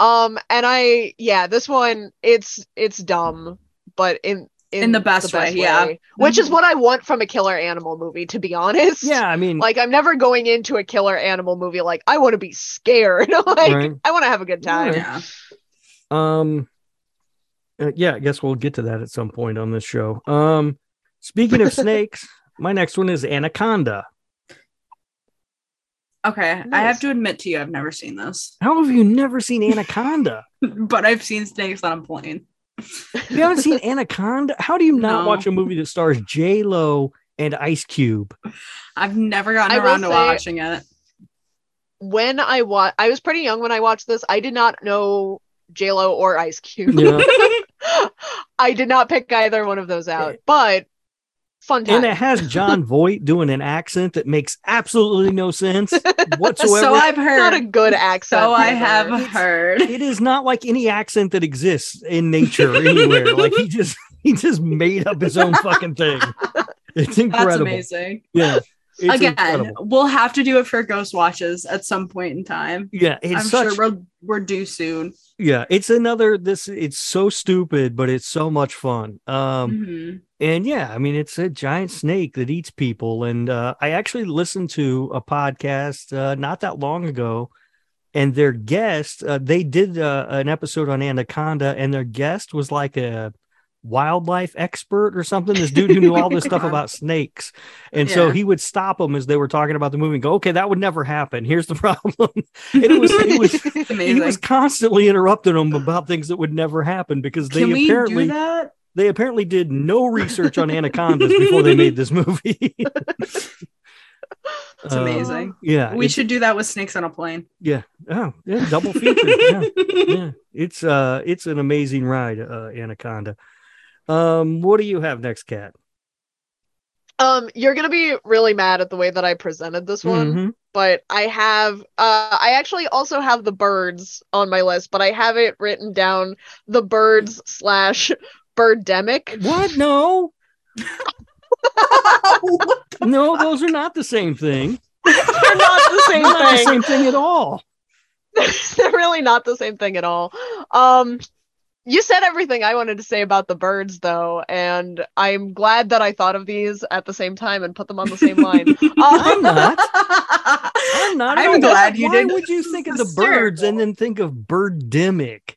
Um, and I yeah, this one it's it's dumb, but in In the best way, yeah. Which is Mhm. what I want from a killer animal movie, to be honest. yeah, I mean, Like I'm never going into a killer animal movie like I want to be scared. like Right. I want to have a good time. Yeah. Um, uh, yeah, I guess we'll get to that at some point on this show. Um, speaking of snakes, my next one is Anaconda. Okay. I have to admit to you, I've never seen this, How have you never seen Anaconda? but I've seen Snakes on a Plane. you haven't seen Anaconda? How do you not No. watch a movie that stars J Lo and Ice Cube? I've never gotten I around to say- watching it. when I wa I was pretty young when I watched this. I did not know J Lo or Ice Cube. Yeah. I did not pick either one of those out, but fun time. And it has Jon Voight doing an accent that makes absolutely no sense whatsoever. So I've heard. not a good accent. so I have It's- heard. it is not like any accent that exists in nature anywhere. like he just he just made up his own fucking thing. It's That's incredible. amazing. Yeah. It's Again, incredible. we'll have to do it for Ghost Watches at some point in time. Yeah, it's I'm such sure we're, we're due soon. yeah, it's another this it's so stupid, but it's so much fun. Um Mhm. and yeah, I mean it's a giant snake that eats people. And uh I actually listened to a podcast uh not that long ago, and their guest, uh, they did uh, an episode on Anaconda, and their guest was like a wildlife expert or something. This dude who knew all this stuff about snakes. And so he would stop them as they were talking about the movie and go, okay, that would never happen. Here's the problem. and it was it was he was constantly interrupting them about things that would never happen because they Can apparently they apparently did no research on anacondas before they made this movie. It's Uh, amazing. yeah, we should do that with Snakes on a Plane. Yeah, oh, yeah, double feature. yeah, yeah, it's uh, it's an amazing ride, uh, Anaconda. Um, what do you have next, Kat? Um, you're gonna be really mad at the way that I presented this one, Mhm. but I have uh I actually also have the birds on my list, but I have it written down the birds slash birdemic. What? No, no, those are not the same thing. They're not the same not the thing. same thing at all. They're really not the same thing at all. Um you said everything I wanted to say about the birds though, and I'm glad that I thought of these at the same time and put them on the same line. I'm Um, not. I'm not. I'm Why- glad you did. why would you think of the birds and then think of birdemic?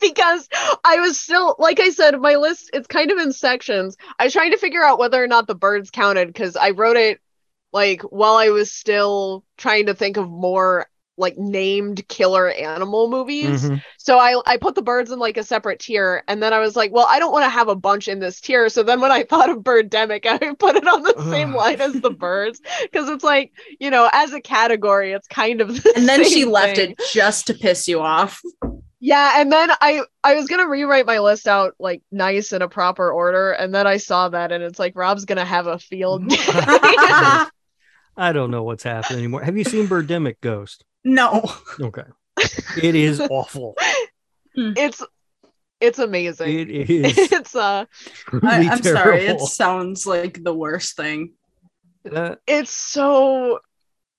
because I was still, like I said, my list it's kind of in sections. I was trying to figure out whether or not the birds counted because I wrote it like while I was still trying to think of more like named killer animal movies. Mhm. So I I put the birds in like a separate tier, and then I was like, well, I don't want to have a bunch in this tier. So then when I thought of Birdemic, I put it on the same line as the birds because it's like you know as a category, it's kind of the and then she same left it just to piss you off. Yeah, and then I I was gonna rewrite my list out like nice in a proper order, and then I saw that, and it's like Rob's gonna have a field day. I don't know what's happening anymore. Have you seen Birdemic Ghost? No. Okay. It is awful. it's it's amazing. It is It's uh I, I'm sorry. It sounds like the worst thing. Uh, it's so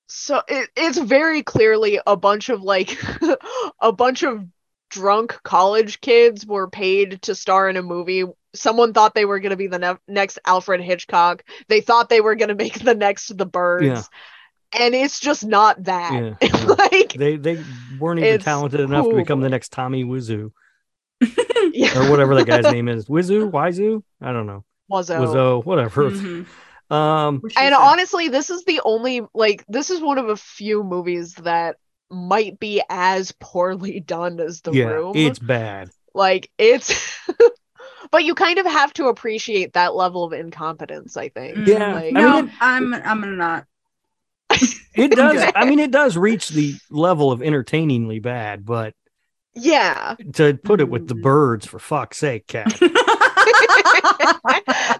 so it, it's very clearly a bunch of like a bunch of drunk college kids were paid to star in a movie someone thought they were going to be the ne- next alfred hitchcock they thought they were going to make the next the birds Yeah. And it's just not that Yeah, yeah. like they they weren't even talented enough to become the next Tommy Wiseau yeah, or whatever that guy's name is. Wizu, Wizu, I don't know. Wazzo. Wizzo, whatever. Mhm. Um, and said- honestly this is the only like this is one of a few movies that might be as poorly done as the yeah, room it's bad. like it's but you kind of have to appreciate that level of incompetence i think. Yeah, like, I no, mean, I'm I'm gonna not. It does. I mean, it does reach the level of entertainingly bad, but yeah to put it with the Mm. birds, for fuck's sake, cat.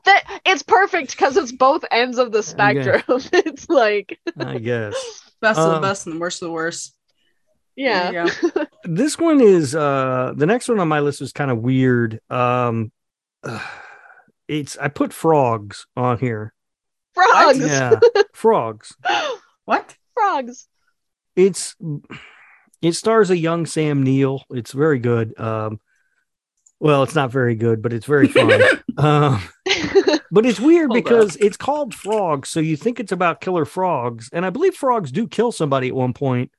that it's perfect because it's both ends of the spectrum it's like I guess best of the Um, best and the worst of the worst. yeah There you go. this one is uh the next one on my list was kind of weird. Um, it's I put frogs on here. frogs Yeah, frogs. What? frogs It's it stars a young Sam Neill. It's very good. Um, well, it's not very good, but it's very fun. um, but it's weird because it's called frogs, so you think it's about killer frogs, and I believe frogs do kill somebody at one point.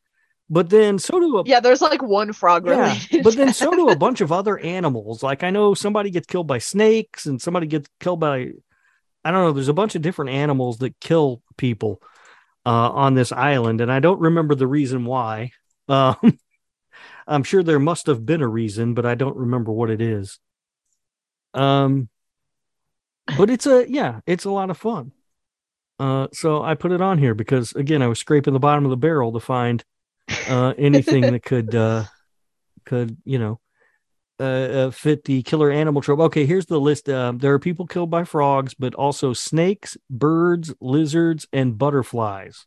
But then so do a yeah there's like one frog yeah, but then so do a bunch of other animals. Like I know somebody gets killed by snakes, and somebody gets killed by I don't know. There's a bunch of different animals that kill people uh, on this island, and I don't remember the reason why. Um, I'm sure there must have been a reason, but I don't remember what it is. Um, but it's a yeah, it's a lot of fun. Uh, so I put it on here because again, I was scraping the bottom of the barrel to find uh, anything that could uh, could you know uh, uh, fit the killer animal trope. Okay, here's the list. Um, there are people killed by frogs, but also snakes, birds, lizards, and butterflies.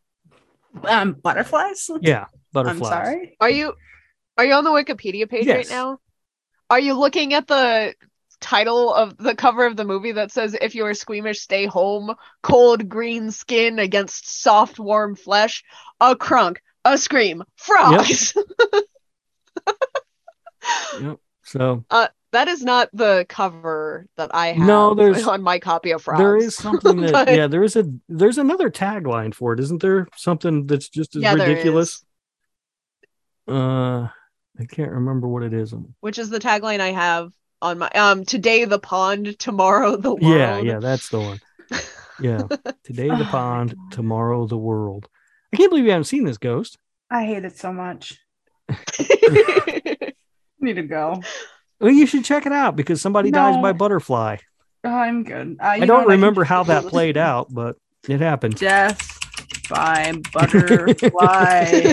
Um, butterflies. Yeah, I'm butterflies. sorry. are you are you on the wikipedia page Yes. right now are you looking at the title of the cover of the movie that says if you are squeamish stay home cold green skin against soft warm flesh a crunk a scream frogs So uh that is not the cover that i have No, there's- on my copy of frogs there is something that But- yeah, there is a there's another tagline for it, isn't there? Something that's just as Yeah, ridiculous. Uh, I can't remember what it is. which is the tagline i have on my um today the pond tomorrow the world Yeah, yeah, that's the one. Yeah, today the pond, tomorrow the world. I can't believe you haven't seen this ghost. I hate it so much. Need to go. Well, you should check it out because somebody dies by butterfly. Oh, I'm good. Uh, I don't remember how that played out, but it happened. Death by butterfly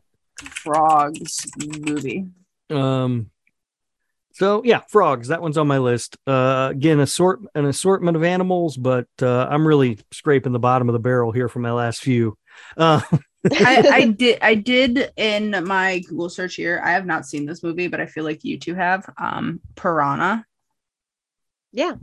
frogs movie. Um, so yeah, frogs. That one's on my list. Uh, again, assort an assortment of animals, but uh, I'm really scraping the bottom of the barrel here for my last few. Uh, I, I did I did in my Google search here. I have not seen this movie, but I feel like you two have. Um Piranha. yeah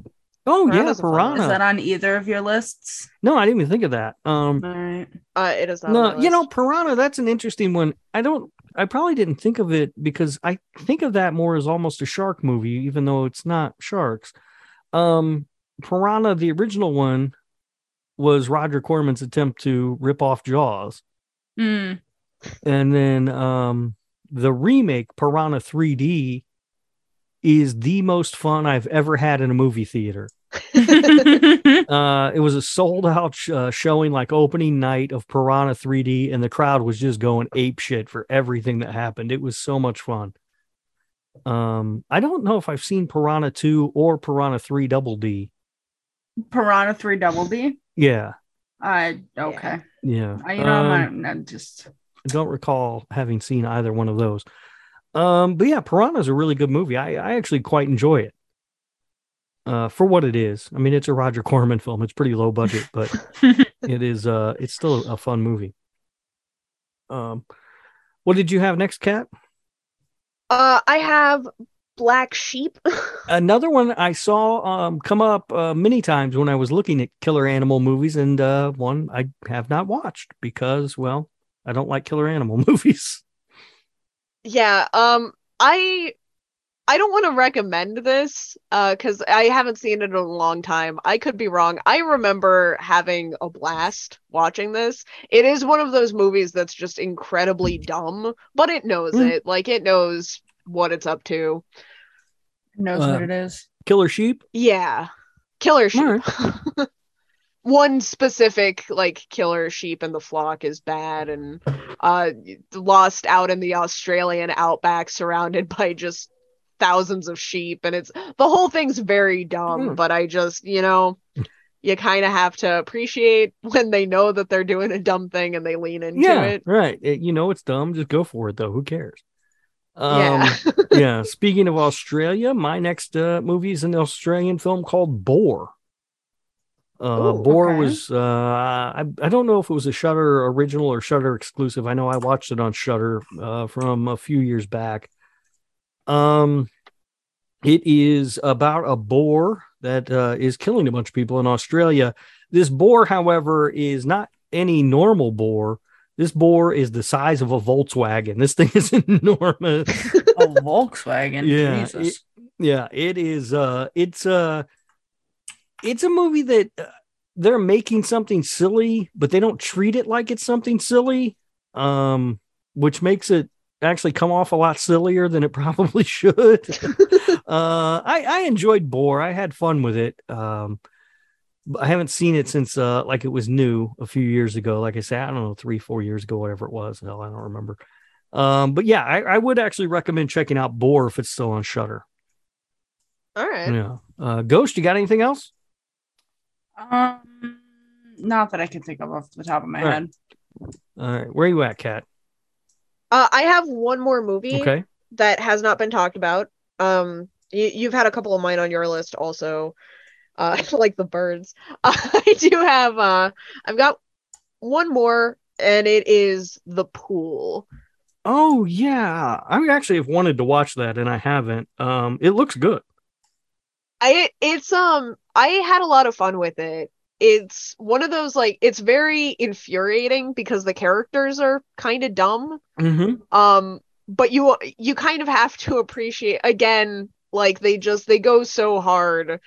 oh yeah, Piranha's a fun one. Is that on either of your lists? no, I didn't even think of that. Um, All right. uh it is not no, you know, piranha. That's an interesting one. I don't. I probably didn't think of it because I think of that more as almost a shark movie, even though it's not sharks. Um, piranha, the original one, was Roger Corman's attempt to rip off Jaws. Mm. and then um the remake piranha 3d is the most fun i've ever had in a movie theater uh it was a sold out sh- uh, showing like opening night of piranha 3d and the crowd was just going ape shit for everything that happened it was so much fun um i don't know if i've seen piranha 2 or piranha 3 double d Piranha 3 Double D. yeah I okay. yeah I, you know, Um, I'm, not- I'm just I don't recall having seen either one of those. Um, but yeah, Piranha is a really good movie. I, I actually quite enjoy it. Uh, for what it is. I mean, it's a Roger Corman film. It's pretty low budget, but it is uh it's still a fun movie. Um what did you have next, Kat? Uh, I have Black Sheep. Another one I saw um come up uh, many times when I was looking at killer animal movies, and uh one I have not watched because, well, I don't like killer animal movies. yeah. Um, I I don't want to recommend this uh because I haven't seen it in a long time. I could be wrong. I remember having a blast watching this. It is one of those movies that's just incredibly dumb, but it knows Mm. it. Like it knows what it's up to. Knows Uh, what it is. Killer Sheep? Yeah. Killer sheep. All One specific like killer sheep in the flock is bad and uh lost out in the Australian outback surrounded by just thousands of sheep and it's the whole thing's very dumb Hmm. but I just, you know, you kind of have to appreciate when they know that they're doing a dumb thing and they lean into Yeah, it. right. It- you know it's dumb. Just go for it, though. Who cares? Um, yeah. yeah. Speaking of Australia, my next uh, movie is an Australian film called Boar. Uh, Ooh, Boar okay. was uh, I I don't know if it was a Shudder original or Shudder exclusive. I know I watched it on Shudder uh, from a few years back. Um, it is about a boar that uh, is killing a bunch of people in Australia. This boar, however, is not any normal boar. This boar is the size of a Volkswagen. This thing is enormous. A Volkswagen. Yeah, Jesus. yeah, it is. Uh, it's uh, it's a movie that uh, they're making something silly, but they don't treat it like it's something silly. Um, which makes it actually come off a lot sillier than it probably should. uh, I I enjoyed Boar. I had fun with it. Um, I haven't seen it since uh like it was new a few years ago. Like I said, I don't know, three, four years ago, whatever it was. Hell, I don't remember. Um, but yeah, I, I would actually recommend checking out Boar if it's still on Shudder. All right. Yeah. Uh, Ghost, you got anything else? Um, not that I can think of off the top of my All right. head. All right, where are you at, Kat? Uh, I have one more movie. Okay. that has not been talked about. Um, you, you've had a couple of mine on your list also, uh, like the birds. I do have. Uh, I've got one more, and it is the pool. Oh yeah, I actually have wanted to watch that and I haven't. Um, it looks good. I it's um I had a lot of fun with it. It's one of those like it's very infuriating because the characters are kind of dumb. Mm-hmm. um but you you kind of have to appreciate again like they just they go so hard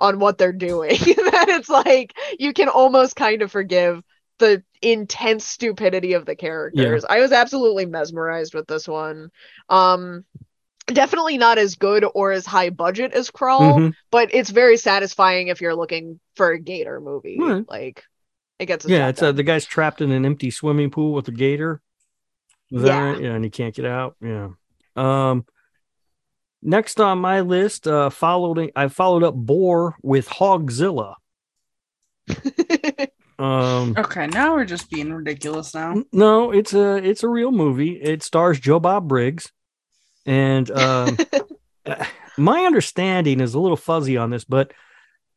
on what they're doing that it's like you can almost kind of forgive the intense stupidity of the characters i was absolutely mesmerized with this one um definitely not as good or as high budget as crawl Mhm. but it's very satisfying if you're looking for a gator movie like it gets Yeah, it's uh, the guy's trapped in an empty swimming pool with a gator. That Yeah. yeah, and he can't get out. Yeah. Um. Next on my list, uh, followed I followed up Boar with Hogzilla. Um. Okay, now we're just being ridiculous now. No, it's a it's a real movie. It stars Joe Bob Briggs, and um, uh, my understanding is a little fuzzy on this, but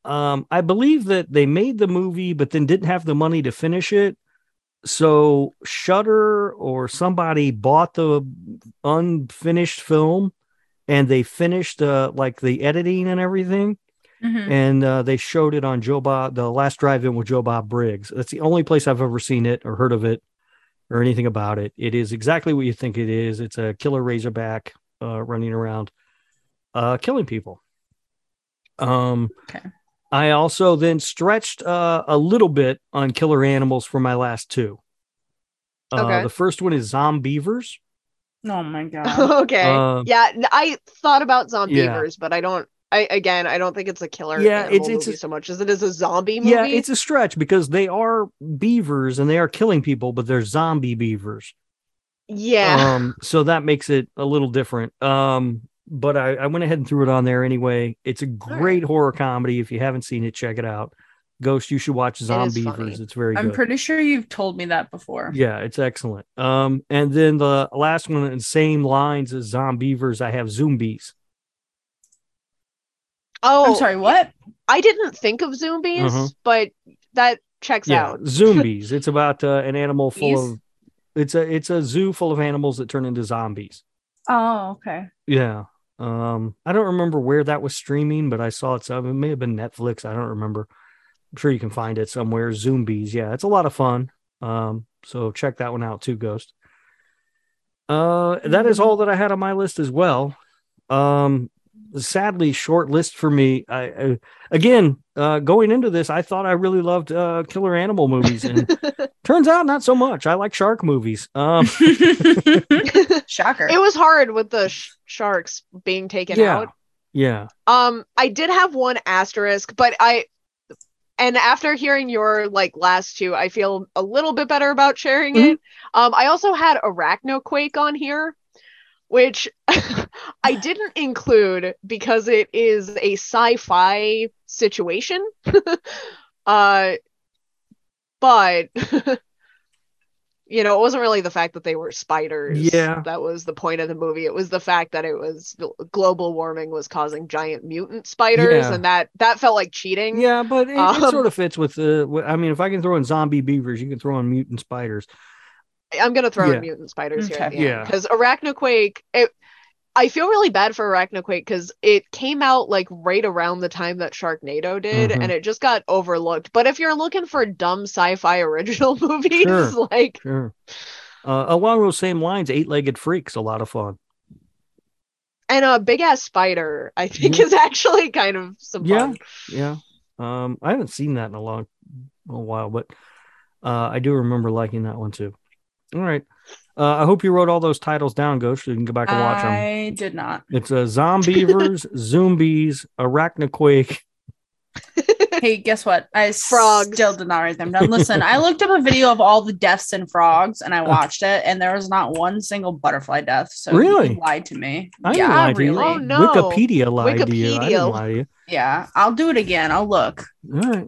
um, I believe that they made the movie, but then didn't have the money to finish it. So Shudder or somebody bought the unfinished film, and they finished uh, like the editing and everything Mhm. and uh, they showed it on Joe Bob, the last drive-in with Joe Bob Briggs. That's the only place I've ever seen it or heard of it or anything about it. It is exactly what you think it is. It's a killer razorback uh, running around, uh, killing people. Um, Okay. I also then stretched uh, a little bit on killer animals for my last two. Uh, Okay. The first one is Zombeavers. Oh my god. okay. Uh, yeah, I thought about zombie Yeah. beavers, but I don't. I again, I don't think it's a killer Yeah, it's- it's movie a- so much as it is a zombie movie. Yeah, it's a stretch because they are beavers and they are killing people, but they're zombie beavers. yeah. Um, so that makes it a little different. Um, but I, I went ahead and threw it on there anyway. It's a great horror comedy. If you haven't seen it, check it out. Ghost, you should watch is funny. Zombeavers. It's very I'm good. pretty sure you've told me that before. yeah, it's excellent. Um, and then the last one in the same lines as Zombeavers, I have Zoombies. Oh, I'm sorry, what? I didn't think of zombies, Uh-huh. but that checks Yeah, out. Zoombies. it's about uh, an animal full Bees? of. It's a it's a zoo full of animals that turn into zombies. Oh, okay. Yeah. Um, I don't remember where that was streaming, but I saw it. Some it may have been Netflix. I don't remember. I'm sure you can find it somewhere. Zoombies. Yeah, it's a lot of fun. Um, so check that one out too, Ghost. Uh, that is all that I had on my list as well. Um, sadly, short list for me. I, I again, uh, going into this, I thought I really loved uh killer animal movies, and turns out not so much. I like shark movies. Um, Shocker. It was hard with the sh- sharks being taken Yeah. out. yeah, Um, I did have one asterisk, but I, and after hearing your like last two, I feel a little bit better about sharing Mhm. it. Um, I also had Arachnoquake on here, which I didn't include because it is a sci-fi situation. uh, but you know, it wasn't really the fact that they were spiders. Yeah. that was the point of the movie. It was the fact that it was global warming was causing giant mutant spiders, Yeah. and that that felt like cheating. yeah, but it, it Um, sort of fits with the. I mean, if I can throw in zombie beavers, you can throw in mutant spiders. I'm gonna throw Yeah. in mutant spiders here at Okay. the Yeah. because Arachnoquake. It, I feel really bad for Arachnoquake because it came out like right around the time that Sharknado did, Mhm. and it just got overlooked. But if you're looking for dumb sci-fi original movies, Sure. like Sure. Uh, along those same lines, Eight Legged Freaks, a lot of fun. and a big ass spider, I think Yeah. is actually kind of some Yeah. fun. Yeah. Um, I haven't seen that in a long, a while, but uh, I do remember liking that one too. All right. Uh, I hope you wrote all those titles down, Ghost, so you can go back and watch them. I did not. It's uh, Zombeavers, Zoombies, Arachnoquake. Hey, guess what? I Frogs. still did not write them down. Listen, I looked up a video of all the deaths in frogs and I watched it, and there was not one single butterfly death. So Really? he lied to me. I didn't yeah, lie to you. really. Oh, no. Wikipedia lied to you. I didn't lie to you. Yeah, I'll do it again. I'll look. All right.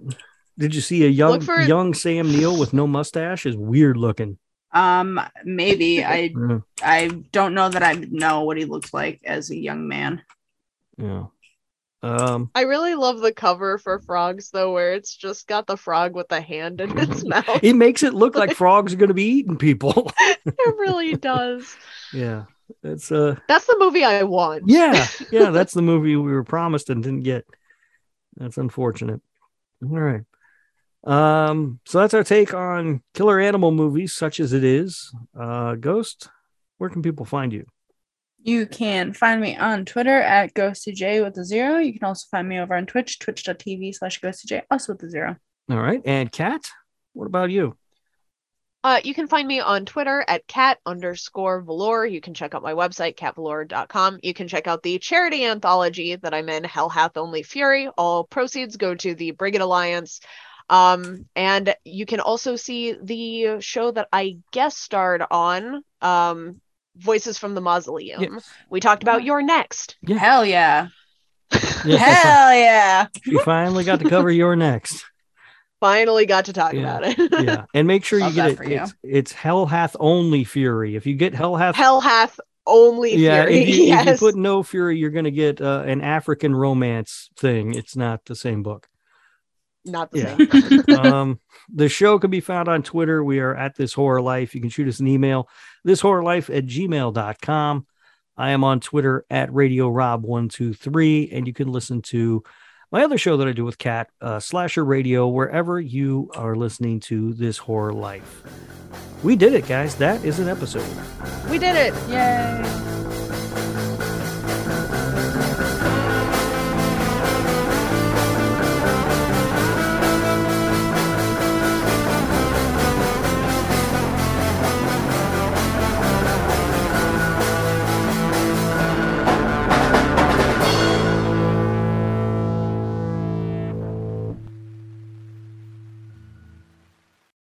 Did you see a young for- young Sam Neill with no mustache? Is weird looking. Um, maybe I Yeah. I don't know that I know what he looks like as a young man. yeah. Um. I really love the cover for frogs though, where it's just got the frog with the hand in its mouth. It makes it look like frogs are going to be eating people. it really does. yeah. that's uh. That's the movie I want. Yeah. Yeah. That's the movie we were promised and didn't get. That's unfortunate. All right. Um. So that's our take on killer animal movies, such as it is. Uh, Ghost. Where can people find you? You can find me on Twitter at GhostJ with a zero. You can also find me over on Twitch, twitch.tv slash GhostJ, also with a zero. All right. And Kat. What about you? Uh, you can find me on Twitter at cat underscore velour. You can check out my website, catvelour.com. You can check out the charity anthology that I'm in, Hell Hath Only Fury. All proceeds go to the Brigid Alliance. Um, and you can also see the show that I guest starred on, um, Voices from the Mausoleum. Yes. We talked about You're Next. Yeah. Hell yeah. Yeah. Hell yeah. you finally got to cover You're Next. Finally got to talk Yeah. about it. Yeah. And make sure you Love get it. for. It's, it's Hell Hath Only Fury. If you get Hell Hath Hell Hath Only yeah, Fury. if you, if you put no fury, you're going to get uh, an African romance thing. It's not the same book. Not the Yeah. same. um, the show can be found on Twitter. We are at This Horror Life. You can shoot us an email, thishorrorlife at gmail.com. I am on Twitter at Radio Rob123, and you can listen to my other show that I do with Kat, uh, Slasher Radio, wherever you are listening to This Horror Life. We did it, guys. That is an episode. we did it. Yay.